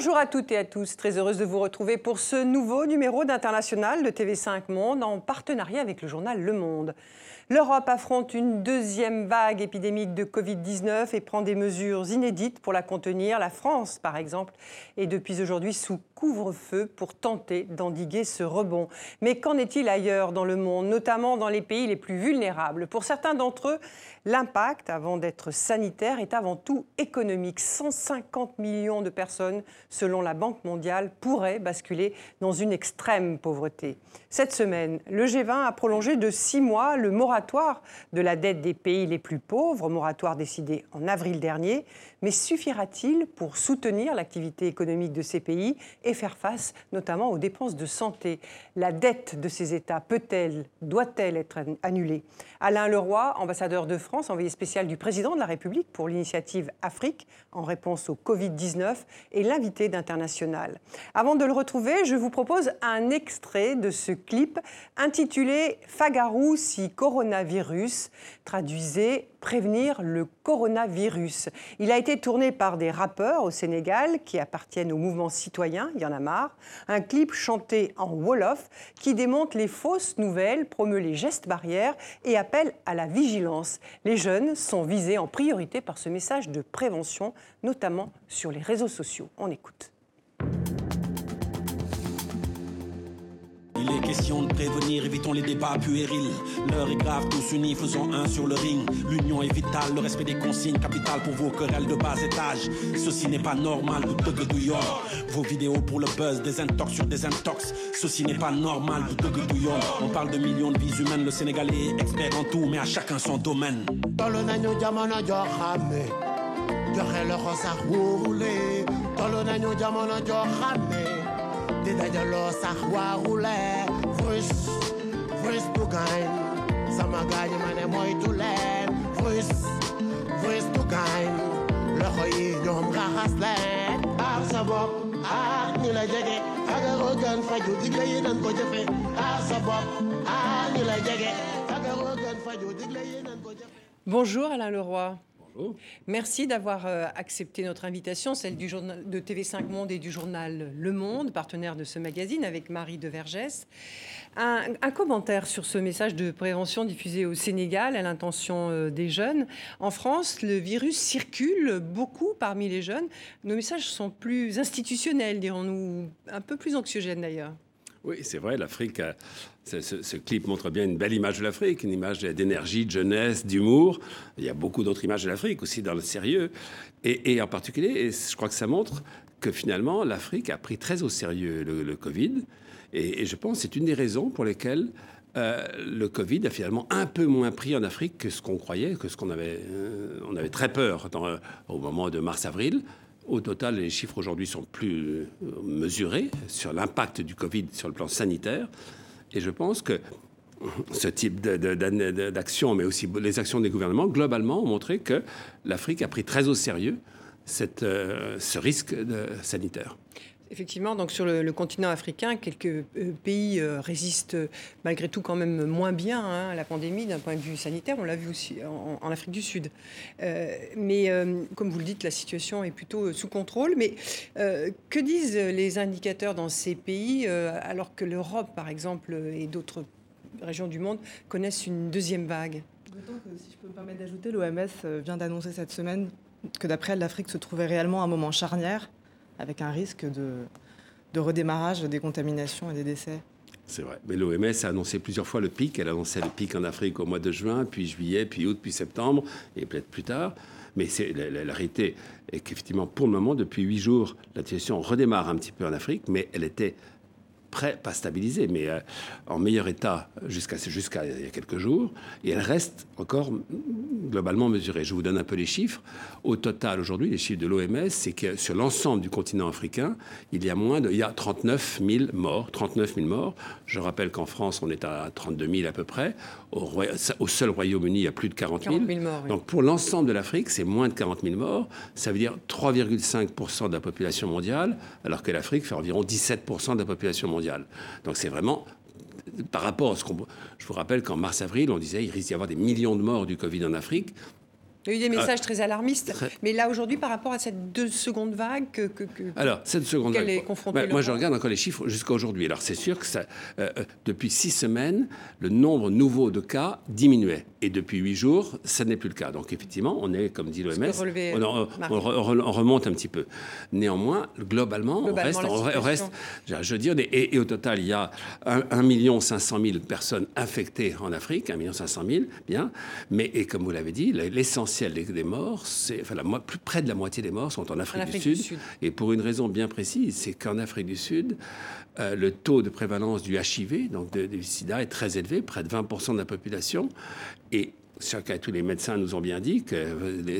Bonjour à toutes et à tous, très heureuse de vous retrouver pour ce nouveau numéro d'International de TV5 Monde en partenariat avec le journal Le Monde. L'Europe affronte une deuxième vague épidémique de Covid-19 et prend des mesures inédites pour la contenir. La France, par exemple, est depuis aujourd'hui sous couvre-feu pour tenter d'endiguer ce rebond. Mais qu'en est-il ailleurs dans le monde, notamment dans les pays les plus vulnérables? Pour certains d'entre eux, l'impact, avant d'être sanitaire, est avant tout économique. 150 millions de personnes, selon la Banque mondiale, pourraient basculer dans une extrême pauvreté. Cette semaine, le G20 a prolongé de six mois le moratoire de la dette des pays les plus pauvres, moratoire décidé en avril dernier, mais suffira-t-il pour soutenir l'activité économique de ces pays et faire face notamment aux dépenses de santé? La dette de ces États peut-elle, doit-elle être annulée? Alain Leroy, ambassadeur de France, envoyé spécial du président de la République pour l'initiative Afrique en réponse au Covid-19, est l'invité d'International. Avant de le retrouver, je vous propose un extrait de ce clip intitulé Fagarou si coronavirus, traduisez prévenir le coronavirus. Il a été tourné par des rappeurs au Sénégal qui appartiennent au mouvement citoyen, il y en a marre. Un clip chanté en Wolof qui démonte les fausses nouvelles, promeut les gestes barrières et appelle à la vigilance. Les jeunes sont visés en priorité par ce message de prévention, notamment sur les réseaux sociaux. On écoute. Question de prévenir, évitons les débats puérils. L'heure est grave, tous unis, faisons un sur le ring. L'union est vitale, le respect des consignes, capital pour vos querelles de bas étage. Ceci n'est pas normal, vous de Vos vidéos pour le buzz, des intox sur des intox. Ceci n'est pas normal, vous de On parle de millions de vies humaines, le Sénégalais est expert en tout, mais à chacun son domaine. Vrus vrus du gaañ sama gaañ ma ne moytu leen vrus vrus du gaañ loxo yi ñoom raxas leen aar sa bopp aar ñi la jege. Fagaroo gën faju digle yi nan ko jëfe aar sa bopp aar ñi la jege. Fagaroo gën faju digle yi nan ko jëfe Bonjour Alain Leroy. Merci d'avoir euh, accepté notre invitation, celle du journal de TV5 Monde et du journal Le Monde, partenaire de ce magazine, avec Marie de Vergès. Un, commentaire sur ce message de prévention diffusé au Sénégal à l'intention euh, des jeunes. En France, le virus circule beaucoup parmi les jeunes. Nos messages sont plus institutionnels, dirons-nous, un peu plus anxiogènes d'ailleurs. Oui, c'est vrai, l'Afrique, ce, clip montre bien une belle image de l'Afrique, une image d'énergie, de jeunesse, d'humour. Il y a beaucoup d'autres images de l'Afrique aussi dans le sérieux. Et, en particulier, je crois que ça montre que finalement, l'Afrique a pris très au sérieux le, Covid. Et, je pense que c'est une des raisons pour lesquelles euh, le Covid a finalement un peu moins pris en Afrique que ce qu'on croyait, que ce qu'on avait. Euh, on avait très peur au moment de mars-avril. Au total, les chiffres aujourd'hui sont plus euh, mesurés sur l'impact du Covid sur le plan sanitaire. Et je pense que ce type d'action, mais aussi les actions des gouvernements, globalement, ont montré que l'Afrique a pris très au sérieux euh, ce risque sanitaire. Effectivement, donc sur le, continent africain, quelques euh, pays euh, résistent malgré tout quand même moins bien hein, à la pandémie d'un point de vue sanitaire. On l'a vu aussi en, Afrique du Sud. Euh, mais comme vous le dites, la situation est plutôt sous contrôle. Mais que disent les indicateurs dans ces pays alors que l'Europe, par exemple, et d'autres régions du monde connaissent une deuxième vague? D'autant que, si je peux me permettre d'ajouter, l'OMS vient d'annoncer cette semaine que d'après elle, l'Afrique se trouvait réellement à un moment charnière avec un risque de, redémarrage des contaminations et des décès. C'est vrai. Mais l'OMS a annoncé plusieurs fois le pic. Elle a annoncé le pic en Afrique au mois de juin, puis juillet, puis août, puis septembre, et peut-être plus tard. Mais c'est, la, réalité est qu'effectivement, pour le moment, depuis huit jours, la situation redémarre un petit peu en Afrique, mais elle était prêt, pas stabilisée, mais euh, en meilleur état jusqu'à jusqu'à il y a quelques jours, et elle reste encore globalement mesurée. Je vous donne un peu les chiffres. Au total, aujourd'hui, les chiffres de l'OMS, c'est que sur l'ensemble du continent africain, il y a moins de, il y a 39 000 morts, 39 000 morts. Je rappelle qu'en France, on est à 32 000 à peu près. Au, au seul Royaume-Uni, il y a plus de 40 000. morts, Donc pour l'ensemble de l'Afrique, c'est moins de 40 000 morts. Ça veut dire 3,5% de la population mondiale, alors que l'Afrique fait environ 17% de la population mondiale. Donc c'est vraiment par rapport à ce qu'on. Je vous rappelle qu'en mars-avril, on disait qu'il risque d'y avoir des millions de morts du Covid en Afrique. Il y a eu des messages très alarmistes, mais là aujourd'hui, par rapport à cette deux seconde vague, que, alors cette seconde vague, est confrontée moi je regarde encore les chiffres jusqu'à aujourd'hui. Alors c'est sûr que ça, euh, euh, depuis six semaines, le nombre nouveau de cas diminuait, et depuis huit jours, ça n'est plus le cas. Donc effectivement, on est, comme dit l'OMS, on, on, remonte un petit peu. Néanmoins, globalement, on reste, je veux dire, et, au total, il y a 1 million 500 000 personnes infectées en Afrique, 1 million 500 000, bien, mais et comme vous l'avez dit, l'essentiel des, morts, c'est, enfin, la, plus près de la moitié des morts sont en Afrique, du, Sud, Et pour une raison bien précise, c'est qu'en Afrique du Sud, euh, le taux de prévalence du HIV, donc du sida, est très élevé, près de 20% de la population. Et chacun, tous les médecins nous ont bien dit que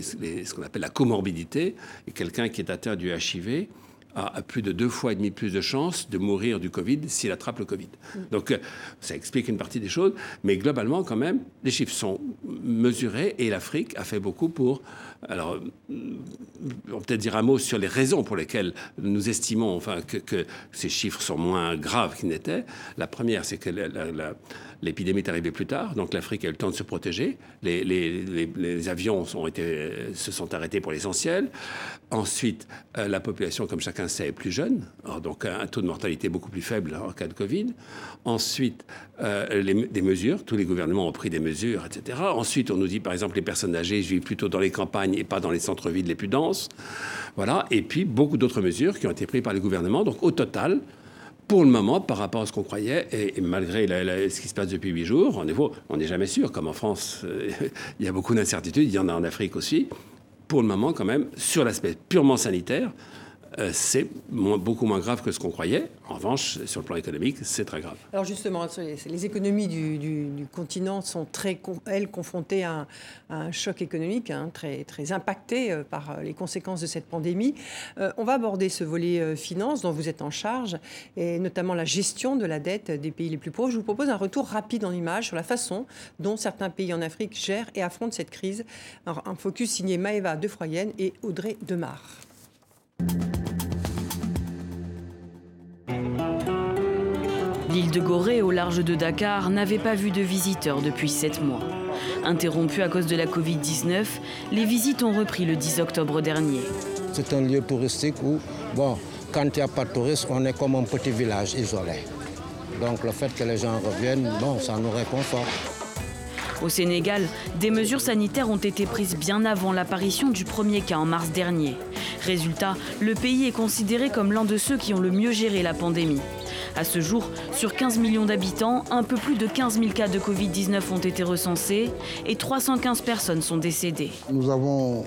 ce qu'on appelle la comorbidité, et quelqu'un qui est atteint du HIV a plus de deux fois et demi plus de chances de mourir du Covid s'il attrape le Covid. Mm. Donc euh, ça explique une partie des choses, mais globalement quand même, les chiffres sont mesurés et l'Afrique a fait beaucoup pour... Alors, on peut peut-être dire un mot sur les raisons pour lesquelles nous estimons enfin, que, ces chiffres sont moins graves qu'ils n'étaient. La première, c'est que l'épidémie est arrivée plus tard, donc l'Afrique a eu le temps de se protéger. Les, avions se sont arrêtés pour l'essentiel. Ensuite, euh, la population, comme chacun sait, est plus jeune, donc un taux de mortalité beaucoup plus faible en cas de Covid. Ensuite, euh, des mesures, tous les gouvernements ont pris des mesures, etc. Ensuite, on nous dit, par exemple, les personnes âgées vivent plutôt dans les campagnes et pas dans les centres-villes les plus denses. Voilà. Et puis, beaucoup d'autres mesures qui ont été prises par les gouvernements. Donc, au total, pour le moment, par rapport à ce qu'on croyait, et, malgré ce qui se passe depuis huit jours, on n'est jamais sûr. Comme en France, euh, il y a beaucoup d'incertitudes, il y en a en Afrique aussi pour le moment, quand même, sur l'aspect purement sanitaire, c'est beaucoup moins grave que ce qu'on croyait. En revanche, sur le plan économique, c'est très grave. Alors justement, les, économies du, continent sont très, elles, confrontées à un, choc économique hein, très, très impacté euh, par euh, les conséquences de cette pandémie. on va aborder ce volet finance dont vous êtes en charge, et notamment la gestion de la dette des pays les plus pauvres. Je vous propose un retour rapide en image sur la façon dont certains pays en Afrique gèrent et affrontent cette crise. un focus signé Maëva Defroyenne et Audrey Demar. L'île de Gorée, au large de Dakar, n'avait pas vu de visiteurs depuis sept mois. Interrompues à cause de la Covid-19, les visites ont repris le 10 octobre dernier. C'est un lieu touristique où, bon, quand il n'y a pas de touristes, on est comme un petit village isolé. Donc le fait que les gens reviennent, bon, ça nous réconforte. Au Sénégal, des mesures sanitaires ont été prises bien avant l'apparition du premier cas en mars dernier. Résultat, le pays est considéré comme l'un de ceux qui ont le mieux géré la pandémie. À ce jour, sur 15 millions d'habitants, un peu plus de 15 000 cas de Covid-19 ont été recensés et 315 personnes sont décédées. Nous avons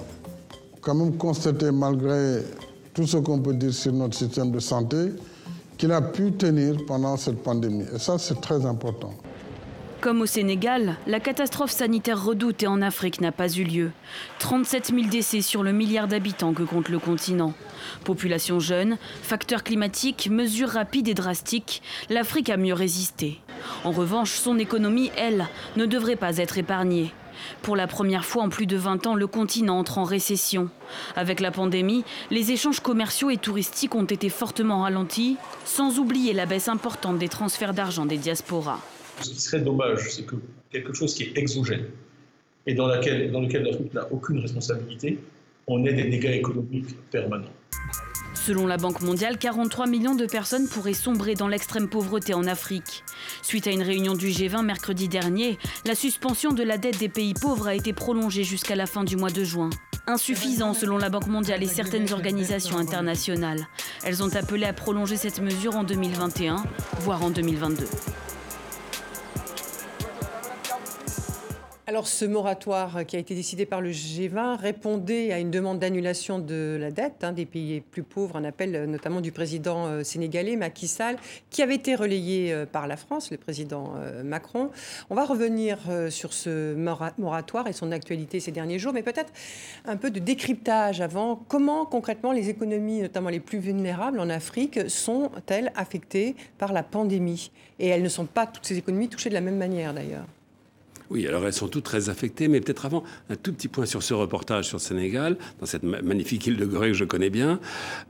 quand même constaté, malgré tout ce qu'on peut dire sur notre système de santé, qu'il a pu tenir pendant cette pandémie. Et ça, c'est très important. Comme au Sénégal, la catastrophe sanitaire redoutée en Afrique n'a pas eu lieu. 37 000 décès sur le milliard d'habitants que compte le continent. Population jeune, facteurs climatiques, mesures rapides et drastiques, l'Afrique a mieux résisté. En revanche, son économie, elle, ne devrait pas être épargnée. Pour la première fois en plus de 20 ans, le continent entre en récession. Avec la pandémie, les échanges commerciaux et touristiques ont été fortement ralentis, sans oublier la baisse importante des transferts d'argent des diasporas. Ce qui serait dommage, c'est que quelque chose qui est exogène et dans, laquelle, dans lequel l'Afrique n'a aucune responsabilité, on ait des dégâts économiques permanents. Selon la Banque mondiale, 43 millions de personnes pourraient sombrer dans l'extrême pauvreté en Afrique. Suite à une réunion du G20 mercredi dernier, la suspension de la dette des pays pauvres a été prolongée jusqu'à la fin du mois de juin. Insuffisant selon la Banque mondiale et certaines organisations internationales. Elles ont appelé à prolonger cette mesure en 2021, voire en 2022. Alors ce moratoire qui a été décidé par le G20 répondait à une demande d'annulation de la dette hein, des pays plus pauvres, un appel euh, notamment du président euh, sénégalais Macky Sall, qui avait été relayé euh, par la France, le président Macron. On va revenir sur ce moratoire et son actualité ces derniers jours, mais peut-être un peu de décryptage avant. Comment concrètement les économies, notamment les plus vulnérables en Afrique, sont-elles affectées par la pandémie? Et elles ne sont pas toutes ces économies touchées de la même manière d'ailleurs. Oui, alors elles sont toutes très affectées, mais peut-être avant, un tout petit point sur ce reportage sur le Sénégal, dans cette magnifique île de Gorée que je connais bien,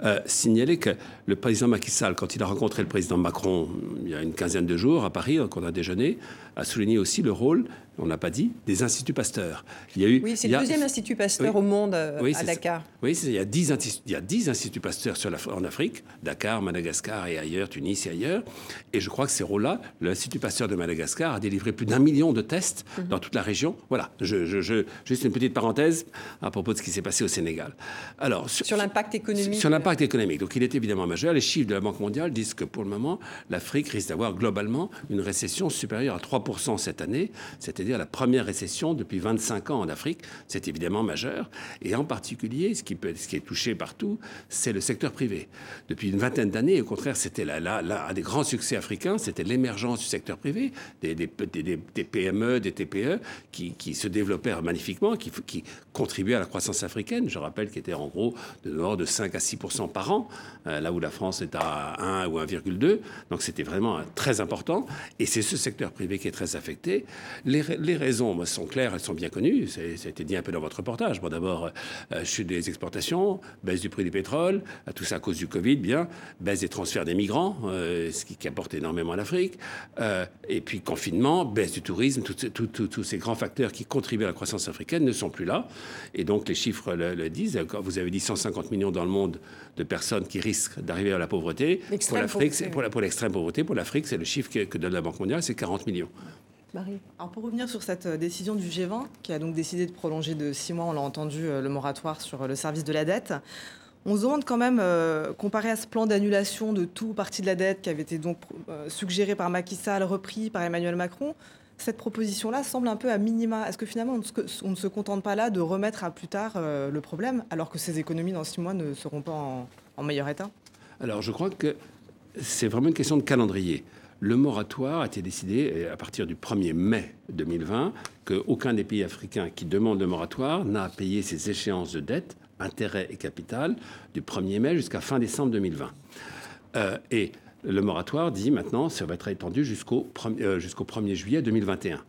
euh, signaler que le président Macky Sall, quand il a rencontré le président Macron il y a une quinzaine de jours à Paris, quand on a déjeuné, a souligné aussi le rôle on n'a pas dit, des instituts Pasteur. Il y a eu, oui, c'est le a- deuxième institut Pasteur Oui. au monde euh, Oui, à ça. Dakar. Oui, il y, a 10 inti- il y a 10 instituts Pasteur sur la- en Afrique, Dakar, Madagascar et ailleurs, Tunis et ailleurs. Et je crois que ces rôles-là, l'Institut Pasteur de Madagascar a délivré plus d'un million de tests Mhm. dans toute la région. Voilà, je, je- je- juste une petite parenthèse à propos de ce qui s'est passé au Sénégal. Alors, Sur l'impact économique. Sur l'impact économique. Donc, il est évidemment majeur. Les chiffres de la Banque mondiale disent que pour le moment, l'Afrique risque d'avoir globalement une récession supérieure à 3% cette année, c'est-à-dire la première récession depuis 25 ans en Afrique. C'est évidemment majeur. Et en particulier, ce qui, est touché partout, c'est le secteur privé. Depuis une vingtaine d'années, au contraire, c'était là, un des grands succès africains, c'était l'émergence du secteur privé, des, PME, des TPE qui, qui se développèrent magnifiquement, qui, contribuaient à la croissance africaine. Je rappelle qu'il était en gros de l'ordre de 5 à 6% par an, euh, là où la France est à 1 ou 1,2. Donc c'était vraiment euh, très important. Et c'est ce secteur privé qui est très affecté. Les, les raisons sont claires, elles sont bien connues. Ça a été dit un peu dans votre reportage. Bon, d'abord, euh, chute des exportations, baisse du prix du pétrole, euh, tout ça à cause du Covid, bien, baisse des transferts des migrants, euh, ce qui, apporte énormément à l'Afrique, euh, et puis confinement, baisse du tourisme, tous ces- grands facteurs qui contribuent à la croissance africaine ne sont plus là. Et donc les chiffres le, disent. Vous avez dit 150 millions dans le monde de personnes qui risquent d'arriver à la pauvreté. Pour L'extrême l'Afrique, pour la- pour l'extrême pauvreté, pour l'Afrique, c'est le chiffre que, que donne la Banque mondiale, c'est 40 millions. Marie. Alors pour revenir sur cette euh, décision du G20, qui a donc décidé de prolonger de six mois, on l'a entendu, euh, le moratoire sur euh, le service de la dette, on se demande quand même, euh, comparé à ce plan d'annulation de tout ou partie de la dette qui avait été donc euh, suggéré par Macky Sall, repris par Emmanuel Macron, cette proposition-là semble un peu à minima. Est-ce que finalement on ne, se, contente pas là de remettre à plus tard euh, le problème, alors que ces économies dans six mois ne seront pas en, meilleur état? Alors, je crois que c'est vraiment une question de calendrier. Le moratoire a été décidé euh, à partir du 1er mai 2020 qu'aucun des pays africains qui demande le moratoire n'a à payer ses échéances de dette, intérêts et capital du 1er mai jusqu'à fin décembre 2020. Euh, et le moratoire dit maintenant ça va être étendu jusqu'au 1er, euh, jusqu'au 1er juillet 2021.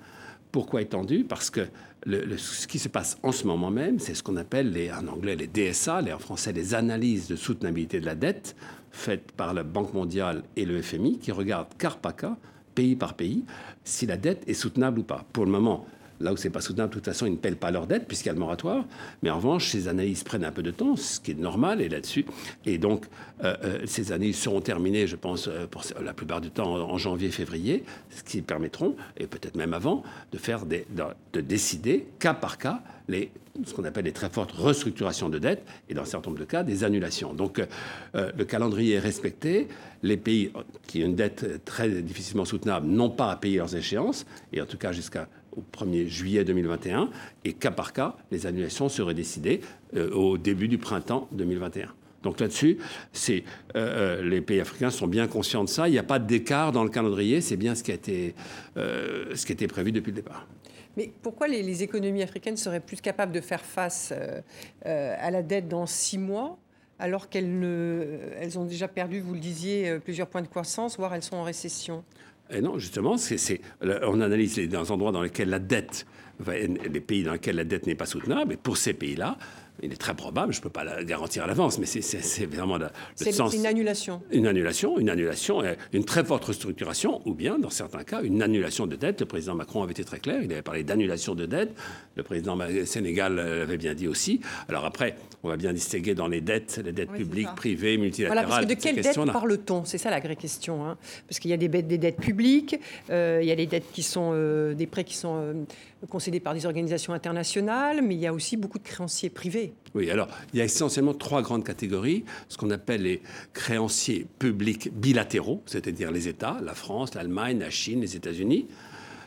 Pourquoi étendu? Parce que ce qui se passe en ce moment même, c'est ce qu'on appelle en anglais les DSA, les, en français les analyses de soutenabilité de la dette, faites par la Banque mondiale et le FMI, qui regardent cas par cas, pays par pays, si la dette est soutenable ou pas. Pour le moment, là où c'est pas soutenable, de toute façon, ils ne paient pas leur dette puisqu'il y a le moratoire. Mais en revanche, ces analyses prennent un peu de temps, ce qui est normal, et là-dessus. Et donc, euh, euh, ces analyses seront terminées, je pense, euh, pour la plupart du temps en, janvier, février, ce qui permettront, et peut-être même avant, de faire de, de décider cas par cas les, ce qu'on appelle les très fortes restructurations de dette et dans un certain nombre de cas des annulations. Donc le calendrier est respecté. Les pays qui ont une dette très difficilement soutenable n'ont pas à payer leurs échéances et en tout cas jusqu'à au 1er juillet 2021 et cas par cas les annulations seraient décidées euh, au début du printemps 2021. Donc là-dessus, euh, euh, les pays africains sont bien conscients de ça. Il n'y a pas d'écart dans le calendrier. C'est bien ce qui a été, ce qui était prévu depuis le départ. Mais pourquoi les, économies africaines seraient plus capables de faire face à la dette dans six mois alors qu'elles ont déjà perdu, vous le disiez, plusieurs points de croissance, voire elles sont en récession? Et non, justement, c'est, on analyse les, endroits dans lesquels la dette, les pays dans lesquels la dette n'est pas soutenable, et pour ces pays-là, il est très probable, je ne peux pas la garantir à l'avance, mais c'est, vraiment le, le C'est sens. c'est une annulation. Une annulation, une annulation, une très forte restructuration, ou bien, dans certains cas, une annulation de dette. Le président Macron avait été très clair, il avait parlé d'annulation de dette. Le président Sénégal euh, l'avait bien dit aussi. Alors après, on va bien distinguer dans les dettes, les dettes Oui, publiques, privées, multilatérales. Voilà, parce que de toutes ces quelle dette questions-là. parle-t-on? C'est ça la vraie question. hein. Parce qu'il y a des, dettes publiques, euh, il y a les dettes qui sont euh, des prêts qui sont euh, concédés par des organisations internationales, mais il y a aussi beaucoup de créanciers privés. Oui, alors il y a essentiellement trois grandes catégories. Ce qu'on appelle les créanciers publics bilatéraux, c'est-à-dire les États, la France, l'Allemagne, la Chine, les États-Unis.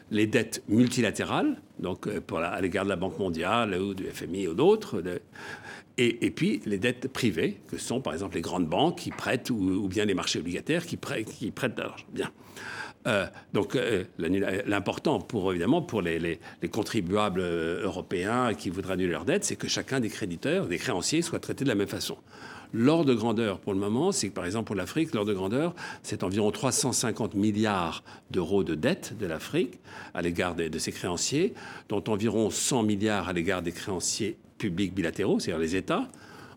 Les dettes multilatérales, donc euh, à l'égard de la Banque mondiale ou du FMI ou d'autres. Et, puis les dettes privées, que sont par exemple les grandes banques qui prêtent ou, bien les marchés obligataires qui prêtent, qui de l'argent. Bien. Euh, donc euh, l'annula- l'important pour évidemment pour les, les- les contribuables euh, européens qui voudraient annuler leurs dettes, c'est que chacun des créditeurs, des créanciers, soit traité de la même façon. L'ordre de grandeur pour le moment, c'est que par exemple pour l'Afrique, l'ordre de grandeur, c'est environ 350 milliards d'euros de dettes de l'Afrique à l'égard des- de ses créanciers, dont environ 100 milliards à l'égard des créanciers publics bilatéraux, c'est-à-dire les États,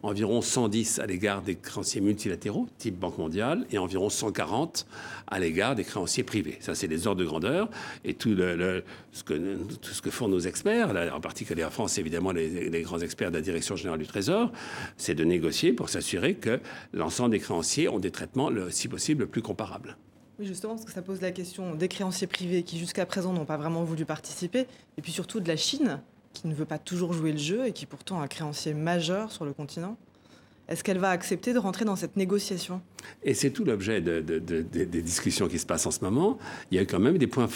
environ 110 à l'égard des créanciers multilatéraux, type Banque mondiale, et environ 140 à l'égard des créanciers privés. Ça, c'est des ordres de grandeur. Et tout, le, ce, que, tout ce que font nos experts, en particulier en France, évidemment, les, les, grands experts de la Direction générale du Trésor, c'est de négocier pour s'assurer que l'ensemble des créanciers ont des traitements, si possible, le plus comparables. Oui, justement, parce que ça pose la question des créanciers privés qui, jusqu'à présent, n'ont pas vraiment voulu participer, et puis surtout de la Chine, qui ne veut pas toujours jouer le jeu et qui pourtant a un créancier majeur sur le continent. Est-ce qu'elle va accepter de rentrer dans cette négociation? Et c'est tout l'objet de, de, de, des discussions qui se passent en ce moment. Il y a quand même des points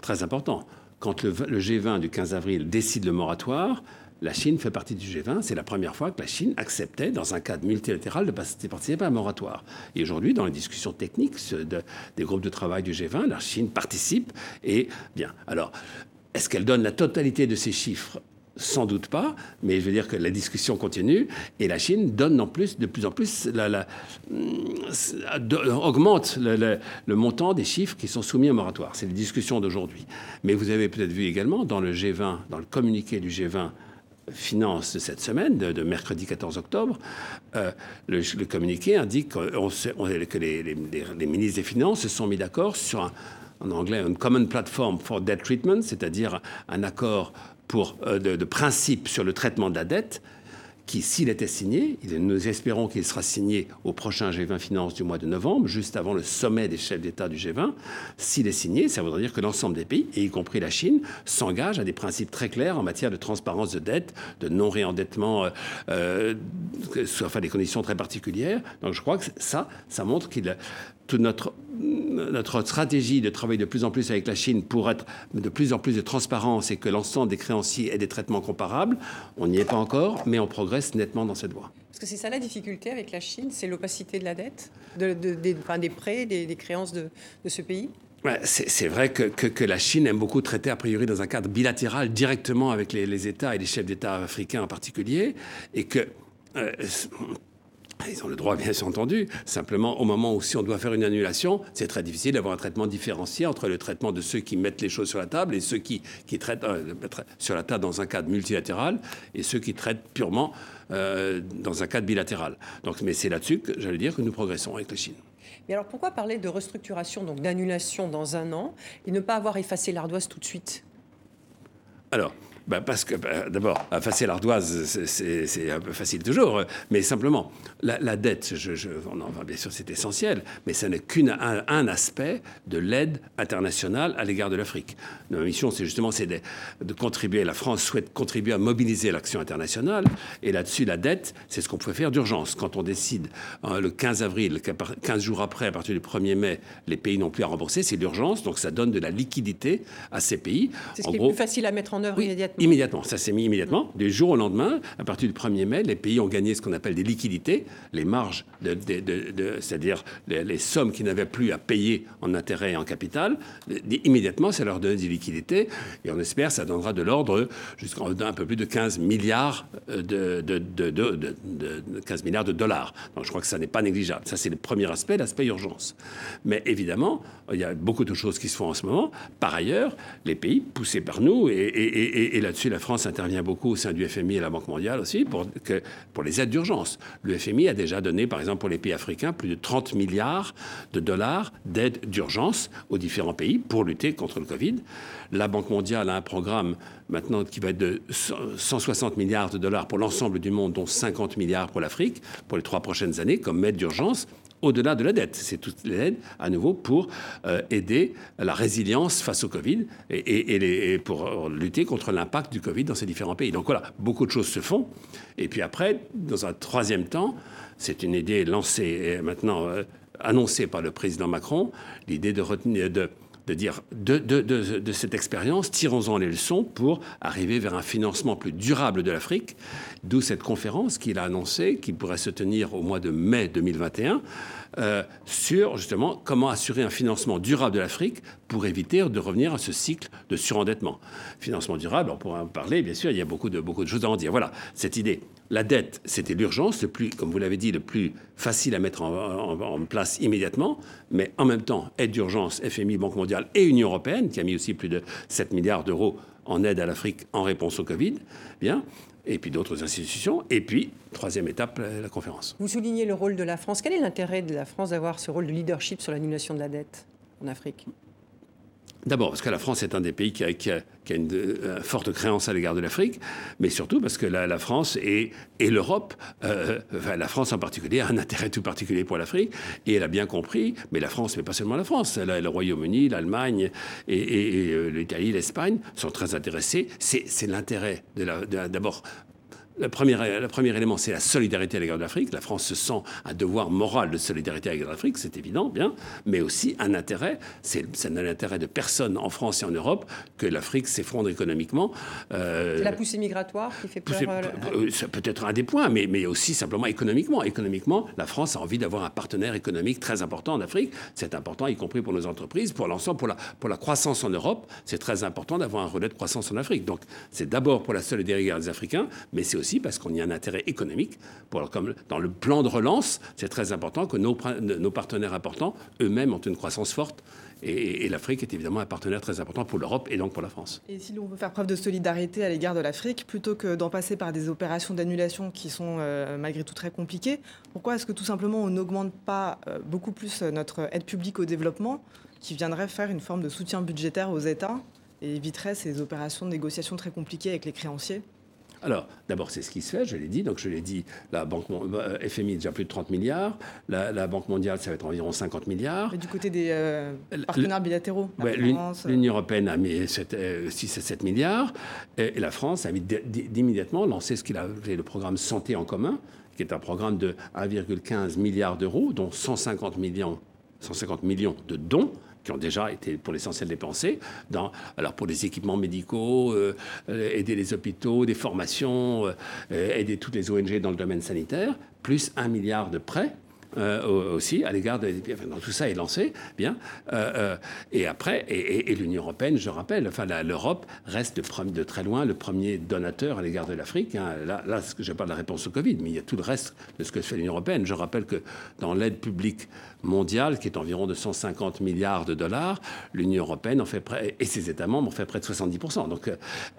très importants. Quand le, le G20 du 15 avril décide le moratoire, la Chine fait partie du G20. C'est la première fois que la Chine acceptait, dans un cadre multilatéral, de participer à un moratoire. Et aujourd'hui, dans les discussions techniques de, des groupes de travail du G20, la Chine participe. Et bien, alors, est-ce qu'elle donne la totalité de ces chiffres? Sans doute pas, mais je veux dire que la discussion continue et la Chine donne en plus, de plus en plus, la, augmente le, montant des chiffres qui sont soumis au moratoire. C'est les discussions d'aujourd'hui. Mais vous avez peut-être vu également dans le G20, dans le communiqué du G20 finance de cette semaine, de, mercredi 14 octobre, euh, le, communiqué indique que les, ministres des Finances se sont mis d'accord sur un, en anglais, une Common Platform for Debt Treatment, c'est-à-dire un accord pour, euh, de, de, principe sur le traitement de la dette, qui, s'il était signé, nous espérons qu'il sera signé au prochain G20 Finances du mois de novembre, juste avant le sommet des chefs d'État du G20. S'il est signé, ça voudrait dire que l'ensemble des pays, y compris la Chine, s'engagent à des principes très clairs en matière de transparence de dette, de non-réendettement, euh, euh, enfin des conditions très particulières. Donc je crois que ça, ça montre qu'il toute notre, notre stratégie de travailler de plus en plus avec la Chine pour être de plus en plus de transparence et que l'ensemble des créanciers aient des traitements comparables, on n'y est pas encore, mais on progresse nettement dans cette voie. Parce que c'est ça la difficulté avec la Chine, c'est l'opacité de la dette, de, de, des, enfin, des prêts, des, des créances de, de, ce pays? Ouais, c'est vrai que, que, que, la Chine aime beaucoup traiter a priori dans un cadre bilatéral directement avec les, les États et les chefs d'État africains en particulier, et que euh, ils ont le droit, bien entendu. Simplement, au moment où si on doit faire une annulation, c'est très difficile d'avoir un traitement différencié entre le traitement de ceux qui mettent les choses sur la table et ceux qui, qui traitent euh, sur la table dans un cadre multilatéral et ceux qui traitent purement euh, dans un cadre bilatéral. Donc, mais c'est là-dessus que j'allais dire que nous progressons avec la Chine. Mais alors pourquoi parler de restructuration, donc d'annulation dans un an, et ne pas avoir effacé l'ardoise tout de suite? Alors, bah parce que, bah, d'abord, effacer l'ardoise, c'est un peu facile toujours, mais simplement, la, la dette, je, je, on en va bien sûr, c'est essentiel, mais ça n'est qu'un un aspect de l'aide internationale à l'égard de l'Afrique. Notre mission, c'est justement de, de, contribuer, la France souhaite contribuer à mobiliser l'action internationale, et là-dessus, la dette, c'est ce qu'on pouvait faire d'urgence. Quand on décide hein, le 15 avril, 15 jours après, à partir du 1er mai, les pays n'ont plus à rembourser, c'est l'urgence, donc ça donne de la liquidité à ces pays. C'est ce en qui gros, est plus facile à mettre en œuvre oui, immédiatement. Immédiatement, ça s'est mis immédiatement. Du jour au lendemain, à partir du 1er mai, les pays ont gagné ce qu'on appelle des liquidités, les marges, c'est-à-dire les, sommes qu'ils n'avaient plus à payer en intérêt et en capital. Immédiatement, ça leur donne des liquidités et on espère que ça donnera de l'ordre jusqu'à un peu plus de 15 milliards de, 15 milliards de dollars. Donc je crois que ça n'est pas négligeable. Ça, c'est le premier aspect, l'aspect urgence. Mais évidemment, il y a beaucoup de choses qui se font en ce moment. Par ailleurs, les pays poussés par nous et, et, et là-dessus, la France intervient beaucoup au sein du FMI et la Banque mondiale aussi pour, pour les aides d'urgence. Le FMI a déjà donné, par exemple, pour les pays africains, plus de 30 milliards de dollars d'aide d'urgence aux différents pays pour lutter contre le Covid. La Banque mondiale a un programme maintenant qui va être de 160 milliards de dollars pour l'ensemble du monde, dont 50 milliards pour l'Afrique, pour les trois prochaines années, comme aide d'urgence au-delà de la dette. C'est toute l'aide, à nouveau, pour euh, aider la résilience face au Covid et, pour lutter contre l'impact du Covid dans ces différents pays. Donc voilà, beaucoup de choses se font. Et puis après, dans un troisième temps, c'est une idée lancée et maintenant euh, annoncée par le président Macron, l'idée de retenir... De, de dire de, cette expérience, tirons-en les leçons pour arriver vers un financement plus durable de l'Afrique, d'où cette conférence qu'il a annoncée, qui pourrait se tenir au mois de mai 2021, euh, sur justement comment assurer un financement durable de l'Afrique pour éviter de revenir à ce cycle de surendettement. Financement durable, on pourra en parler, bien sûr, il y a beaucoup de, beaucoup de choses à en dire. Voilà, cette idée. La dette, c'était l'urgence, le plus, comme vous l'avez dit, le plus facile à mettre en, place immédiatement, mais en même temps, aide d'urgence, FMI, Banque mondiale et Union européenne, qui a mis aussi plus de 7 milliards d'euros en aide à l'Afrique en réponse au Covid, bien, et puis d'autres institutions, et puis, troisième étape, la, conférence. Vous soulignez le rôle de la France. Quel est l'intérêt de la France d'avoir ce rôle de leadership sur l'annulation de la dette en Afrique? D'abord parce que la France est un des pays qui a, une euh, forte créance à l'égard de l'Afrique, mais surtout parce que la, France et, l'Europe, euh, la France en particulier, a un intérêt tout particulier pour l'Afrique, et elle a bien compris, mais la France, mais pas seulement la France, le Royaume-Uni, l'Allemagne et, euh, l'Italie, l'Espagne sont très intéressés. C'est l'intérêt d'abord le premier, le premier élément, c'est la solidarité à l'égard de l'Afrique. La France se sent un devoir moral de solidarité à l'égard de l'Afrique, c'est évident, bien, mais aussi un intérêt, c'est un intérêt de personne en France et en Europe que l'Afrique s'effondre économiquement. Euh, c'est la poussée migratoire qui fait peur euh, euh, Ça peut être un des points, mais, mais aussi simplement économiquement. Économiquement, la France a envie d'avoir un partenaire économique très important en Afrique. C'est important, y compris pour nos entreprises, pour l'ensemble, pour la, pour la croissance en Europe. C'est très important d'avoir un relais de croissance en Afrique. Donc, c'est d'abord pour la solidarité des Africains, mais c'est aussi parce qu'on y a un intérêt économique. Comme dans le plan de relance, c'est très important que nos, partenaires importants eux-mêmes ont une croissance forte. Et, l'Afrique est évidemment un partenaire très important pour l'Europe et donc pour la France. Et si l'on veut faire preuve de solidarité à l'égard de l'Afrique, plutôt que d'en passer par des opérations d'annulation qui sont euh, malgré tout très compliquées, pourquoi est-ce que tout simplement on n'augmente pas euh, beaucoup plus notre aide publique au développement qui viendrait faire une forme de soutien budgétaire aux États et éviterait ces opérations de négociation très compliquées avec les créanciers? Alors, d'abord, c'est ce qui se fait, je l'ai dit. Donc, je l'ai dit, la Banque euh, FMI, déjà plus de 30 milliards. La, Banque mondiale, ça va être environ 50 milliards. Et du côté des euh, partenaires bilatéraux ouais, euh. L'Union européenne a mis 7, 6 à 7 milliards. Et, la France a immédiatement lancé ce qu'il a appelé le programme Santé en commun, qui est un programme de 1,15 milliard d'euros, dont 150 millions, 150 millions de dons qui ont déjà été pour l'essentiel dépensés, dans, alors pour les équipements médicaux, euh, aider les hôpitaux, des formations, euh, aider toutes les ONG dans le domaine sanitaire, plus un milliard de prêts euh, aussi à l'égard de tout ça est lancé bien euh, euh, et après et, l'Union européenne je rappelle enfin l'Europe reste de, très loin le premier donateur à l'égard de l'Afrique hein. là là je parle de la réponse au Covid mais il y a tout le reste de ce que fait l'Union européenne. Je rappelle que dans l'aide publique mondiale qui est environ de 150 milliards de dollars l'Union européenne en fait près et ses États membres en fait près de 70% donc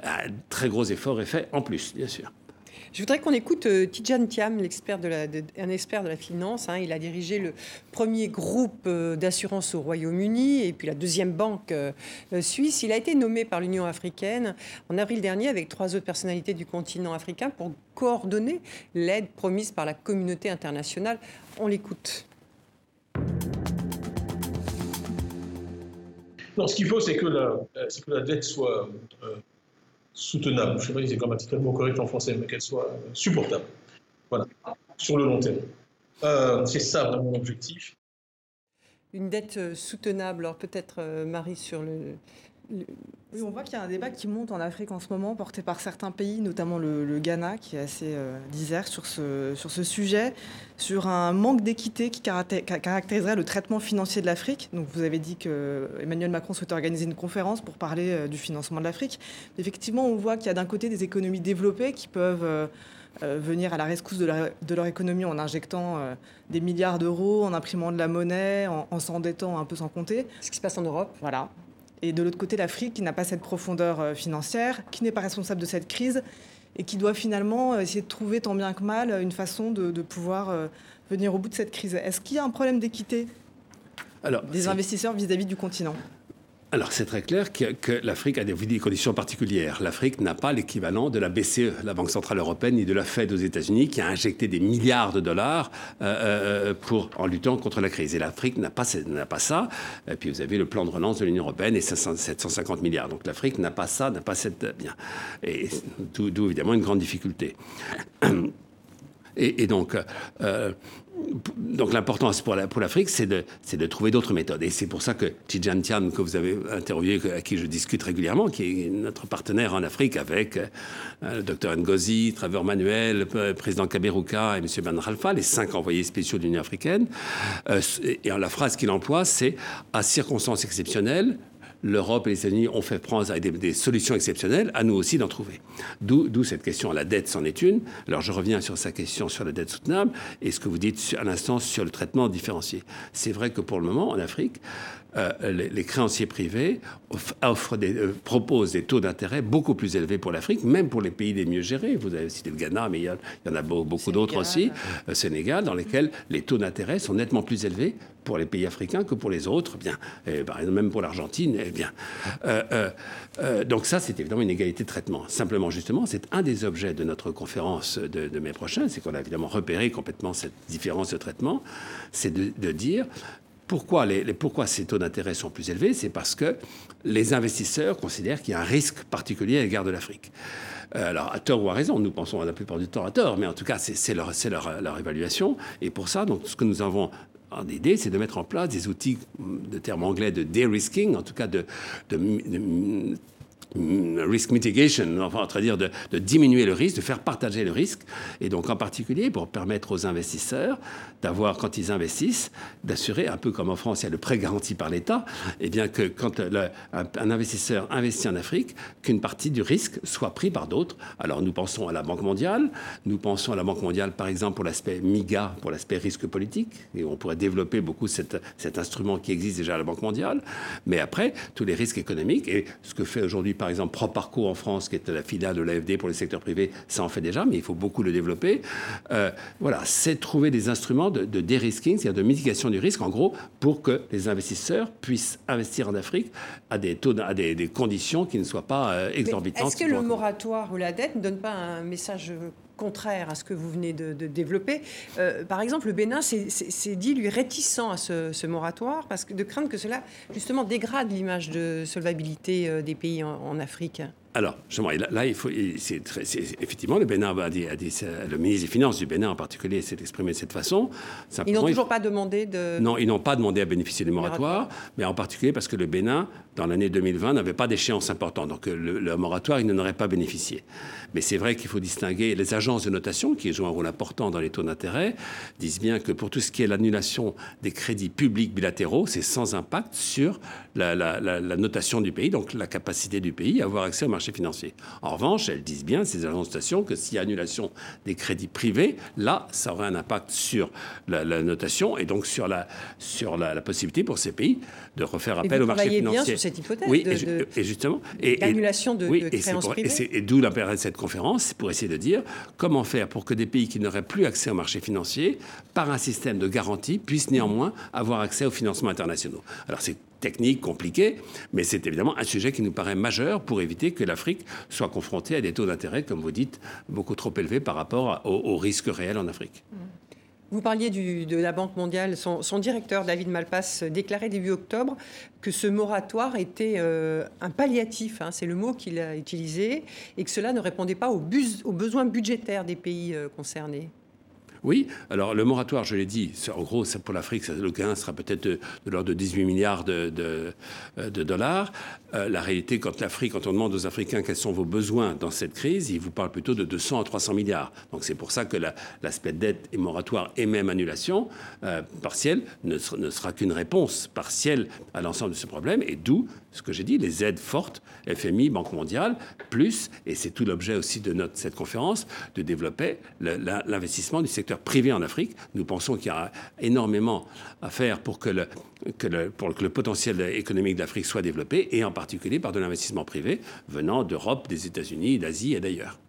un très gros effort est fait en plus bien sûr je voudrais qu'on écoute euh, Tidjane Thiam, un expert de la finance. Hein. Il a dirigé le premier groupe euh, d'assurance au Royaume-Uni et puis la deuxième banque euh, suisse. Il a été nommé par l'Union africaine en avril dernier avec trois autres personnalités du continent africain pour coordonner l'aide promise par la communauté internationale. On l'écoute. Non, ce qu'il faut, c'est que, la dette soit soutenable. Je ne sais pas si c'est grammaticalement correct en français, mais qu'elle soit supportable. Voilà, sur le long terme. Euh, c'est ça vraiment l'objectif. Une dette euh, soutenable. Alors peut-être, euh, Marie, sur le, oui, on voit qu'il y a un débat qui monte en Afrique en ce moment, porté par certains pays, notamment le, Ghana, qui est assez euh, disert sur ce, sur ce sujet, sur un manque d'équité qui caractériserait le traitement financier de l'Afrique. Donc, vous avez dit que Emmanuel Macron souhaitait organiser une conférence pour parler euh, du financement de l'Afrique. Effectivement, on voit qu'il y a d'un côté des économies développées qui peuvent euh, venir à la rescousse de leur, économie en injectant des milliards d'euros, en imprimant de la monnaie, en, en s'endettant un peu sans compter. Ce qui se passe en Europe. Voilà et de l'autre côté l'Afrique qui n'a pas cette profondeur euh, financière, qui n'est pas responsable de cette crise et qui doit finalement euh, essayer de trouver tant bien que mal une façon de, pouvoir euh, venir au bout de cette crise. Est-ce qu'il y a un problème d'équité des investisseurs vis à -vis du continent? Alors c'est très clair que, l'Afrique a des, conditions particulières. L'Afrique n'a pas l'équivalent de la BCE, la Banque Centrale Européenne, ni de la Fed aux États-Unis, qui a injecté des milliards de dollars euh, euh, pour, en luttant contre la crise. Et l'Afrique n'a pas ça. Et puis vous avez le plan de relance de l'Union Européenne et 750 milliards. Donc l'Afrique n'a pas ça, n'a pas cette... Bien. Et d'où évidemment une grande difficulté. Et, donc, euh, donc l'importance pour l'Afrique, c'est de, de, trouver d'autres méthodes. Et c'est pour ça que Tidjane Tian, que vous avez interviewé, à qui je discute régulièrement, qui est notre partenaire en Afrique avec euh, le docteur Ngozi, Trevor Manuel, le président Kaberuka et M. Ben Ralfa, les cinq envoyés spéciaux de l'Union africaine. Euh, et la phrase qu'il emploie, c'est à circonstances exceptionnelles, l'Europe et les États-Unis ont fait prendre des, solutions exceptionnelles, à nous aussi d'en trouver. D'où cette question, la dette c'en est une. Alors je reviens sur sa question sur la dette soutenable et ce que vous dites à l'instant sur le traitement différencié. C'est vrai que pour le moment, en Afrique, euh, les, créanciers privés offrent des, euh, proposent des taux d'intérêt beaucoup plus élevés pour l'Afrique, même pour les pays les mieux gérés. Vous avez cité le Ghana, mais il y, en a beaucoup d'autres aussi, euh, Sénégal, dans lesquels les taux d'intérêt sont nettement plus élevés pour les pays africains que pour les autres, bien, et exemple même pour l'Argentine, eh bien. donc ça, c'est évidemment une égalité de traitement. Simplement, justement, c'est un des objets de notre conférence de, mai prochain, c'est qu'on a évidemment repéré complètement cette différence de traitement, c'est de dire pourquoi, ces taux d'intérêt sont plus élevés C'est parce que les investisseurs considèrent qu'il y a un risque particulier à l'égard de l'Afrique. Euh, alors, à tort ou à raison, nous pensons à la plupart du temps à tort, mais en tout cas, c'est leur, évaluation. Et pour ça, donc, ce que nous avons en idée, c'est de mettre en place des outils de terme anglais de de-risking, en tout cas de risk mitigation, enfin, dire de, de, diminuer le risque, de faire partager le risque, et donc en particulier pour permettre aux investisseurs d'avoir, quand ils investissent, d'assurer, un peu comme en France, il y a le prêt garanti par l'État, et eh bien que quand un, investisseur investit en Afrique, qu'une partie du risque soit pris par d'autres. Alors nous pensons à la Banque mondiale, nous pensons à la Banque mondiale par exemple pour l'aspect MIGA, pour l'aspect risque politique, et on pourrait développer beaucoup cet instrument qui existe déjà à la Banque mondiale, mais après, tous les risques économiques, et ce que fait aujourd'hui par exemple Proparco en France, qui est la filiale de l'AFD pour les secteurs privés, ça en fait déjà, mais il faut beaucoup le développer. Euh, voilà, c'est trouver des instruments de, de dérisking, c'est-à-dire de mitigation du risque, en gros, pour que les investisseurs puissent investir en Afrique à des taux, à des, conditions qui ne soient pas euh, exorbitantes. Est-ce que le moratoire ou la dette ne donne pas un message contraire à ce que vous venez de, développer. Euh, par exemple, le Bénin s'est dit, lui, réticent à ce, moratoire, parce que de craindre que cela, justement, dégrade l'image de solvabilité euh, des pays en Afrique. Alors, justement, là, il faut, c'est, effectivement, le Bénin a dit, le ministre des Finances du Bénin en particulier s'est exprimé de cette façon. ils n'ont toujours pas demandé de. Non, ils n'ont pas demandé à bénéficier des moratoires, mais en particulier parce que le Bénin, dans l'année 2020, n'avait pas d'échéance importante. Donc, le, moratoire, il n'en aurait pas bénéficié. Mais c'est vrai qu'il faut distinguer les agences de notation, qui jouent un rôle important dans les taux d'intérêt, disent bien que pour tout ce qui est l'annulation des crédits publics bilatéraux, c'est sans impact sur la, la notation du pays, donc la capacité du pays à avoir accès au marché financiers. En revanche, elles disent bien, ces agences que s'il y a annulation des crédits privés, là, ça aurait un impact sur la, notation et donc sur, la, sur la, possibilité pour ces pays de refaire appel au marché financier. Cette hypothèse oui, et, justement. Et, d'annulation de, oui, créances privées. Et, d'où l'intérêt de cette conférence, c'est pour essayer de dire comment faire pour que des pays qui n'auraient plus accès au marché financier, par un système de garantie, puissent néanmoins avoir accès aux financements internationaux. Alors c'est technique, compliqué, mais c'est évidemment un sujet qui nous paraît majeur pour éviter que l'Afrique soit confrontée à des taux d'intérêt, comme vous dites, beaucoup trop élevés par rapport aux, risques réels en Afrique. Vous parliez de la Banque mondiale. Son, directeur, David Malpass, déclarait début octobre que ce moratoire était euh, un palliatif, hein, c'est le mot qu'il a utilisé, et que cela ne répondait pas aux, besoins budgétaires des pays euh, concernés. Oui, alors le moratoire, je l'ai dit, en gros, pour l'Afrique, le gain sera peut-être de, l'ordre de 18 milliards de, euh, dollars. Euh, la réalité, quand l'Afrique, quand on demande aux Africains quels sont vos besoins dans cette crise, ils vous parlent plutôt de 200 à 300 milliards. Donc c'est pour ça que l'aspect dette et moratoire et même annulation euh, partielle ne, sera qu'une réponse partielle à l'ensemble de ce problème, et d'où ce que j'ai dit, les aides fortes, FMI, Banque mondiale, plus, et c'est tout l'objet aussi de cette conférence, de développer l'investissement du secteur privé en Afrique. Nous pensons qu'il y a énormément à faire pour que le, pour que le potentiel économique d'Afrique soit développé, et en particulier par de l'investissement privé venant d'Europe, des États-Unis, d'Asie et d'ailleurs.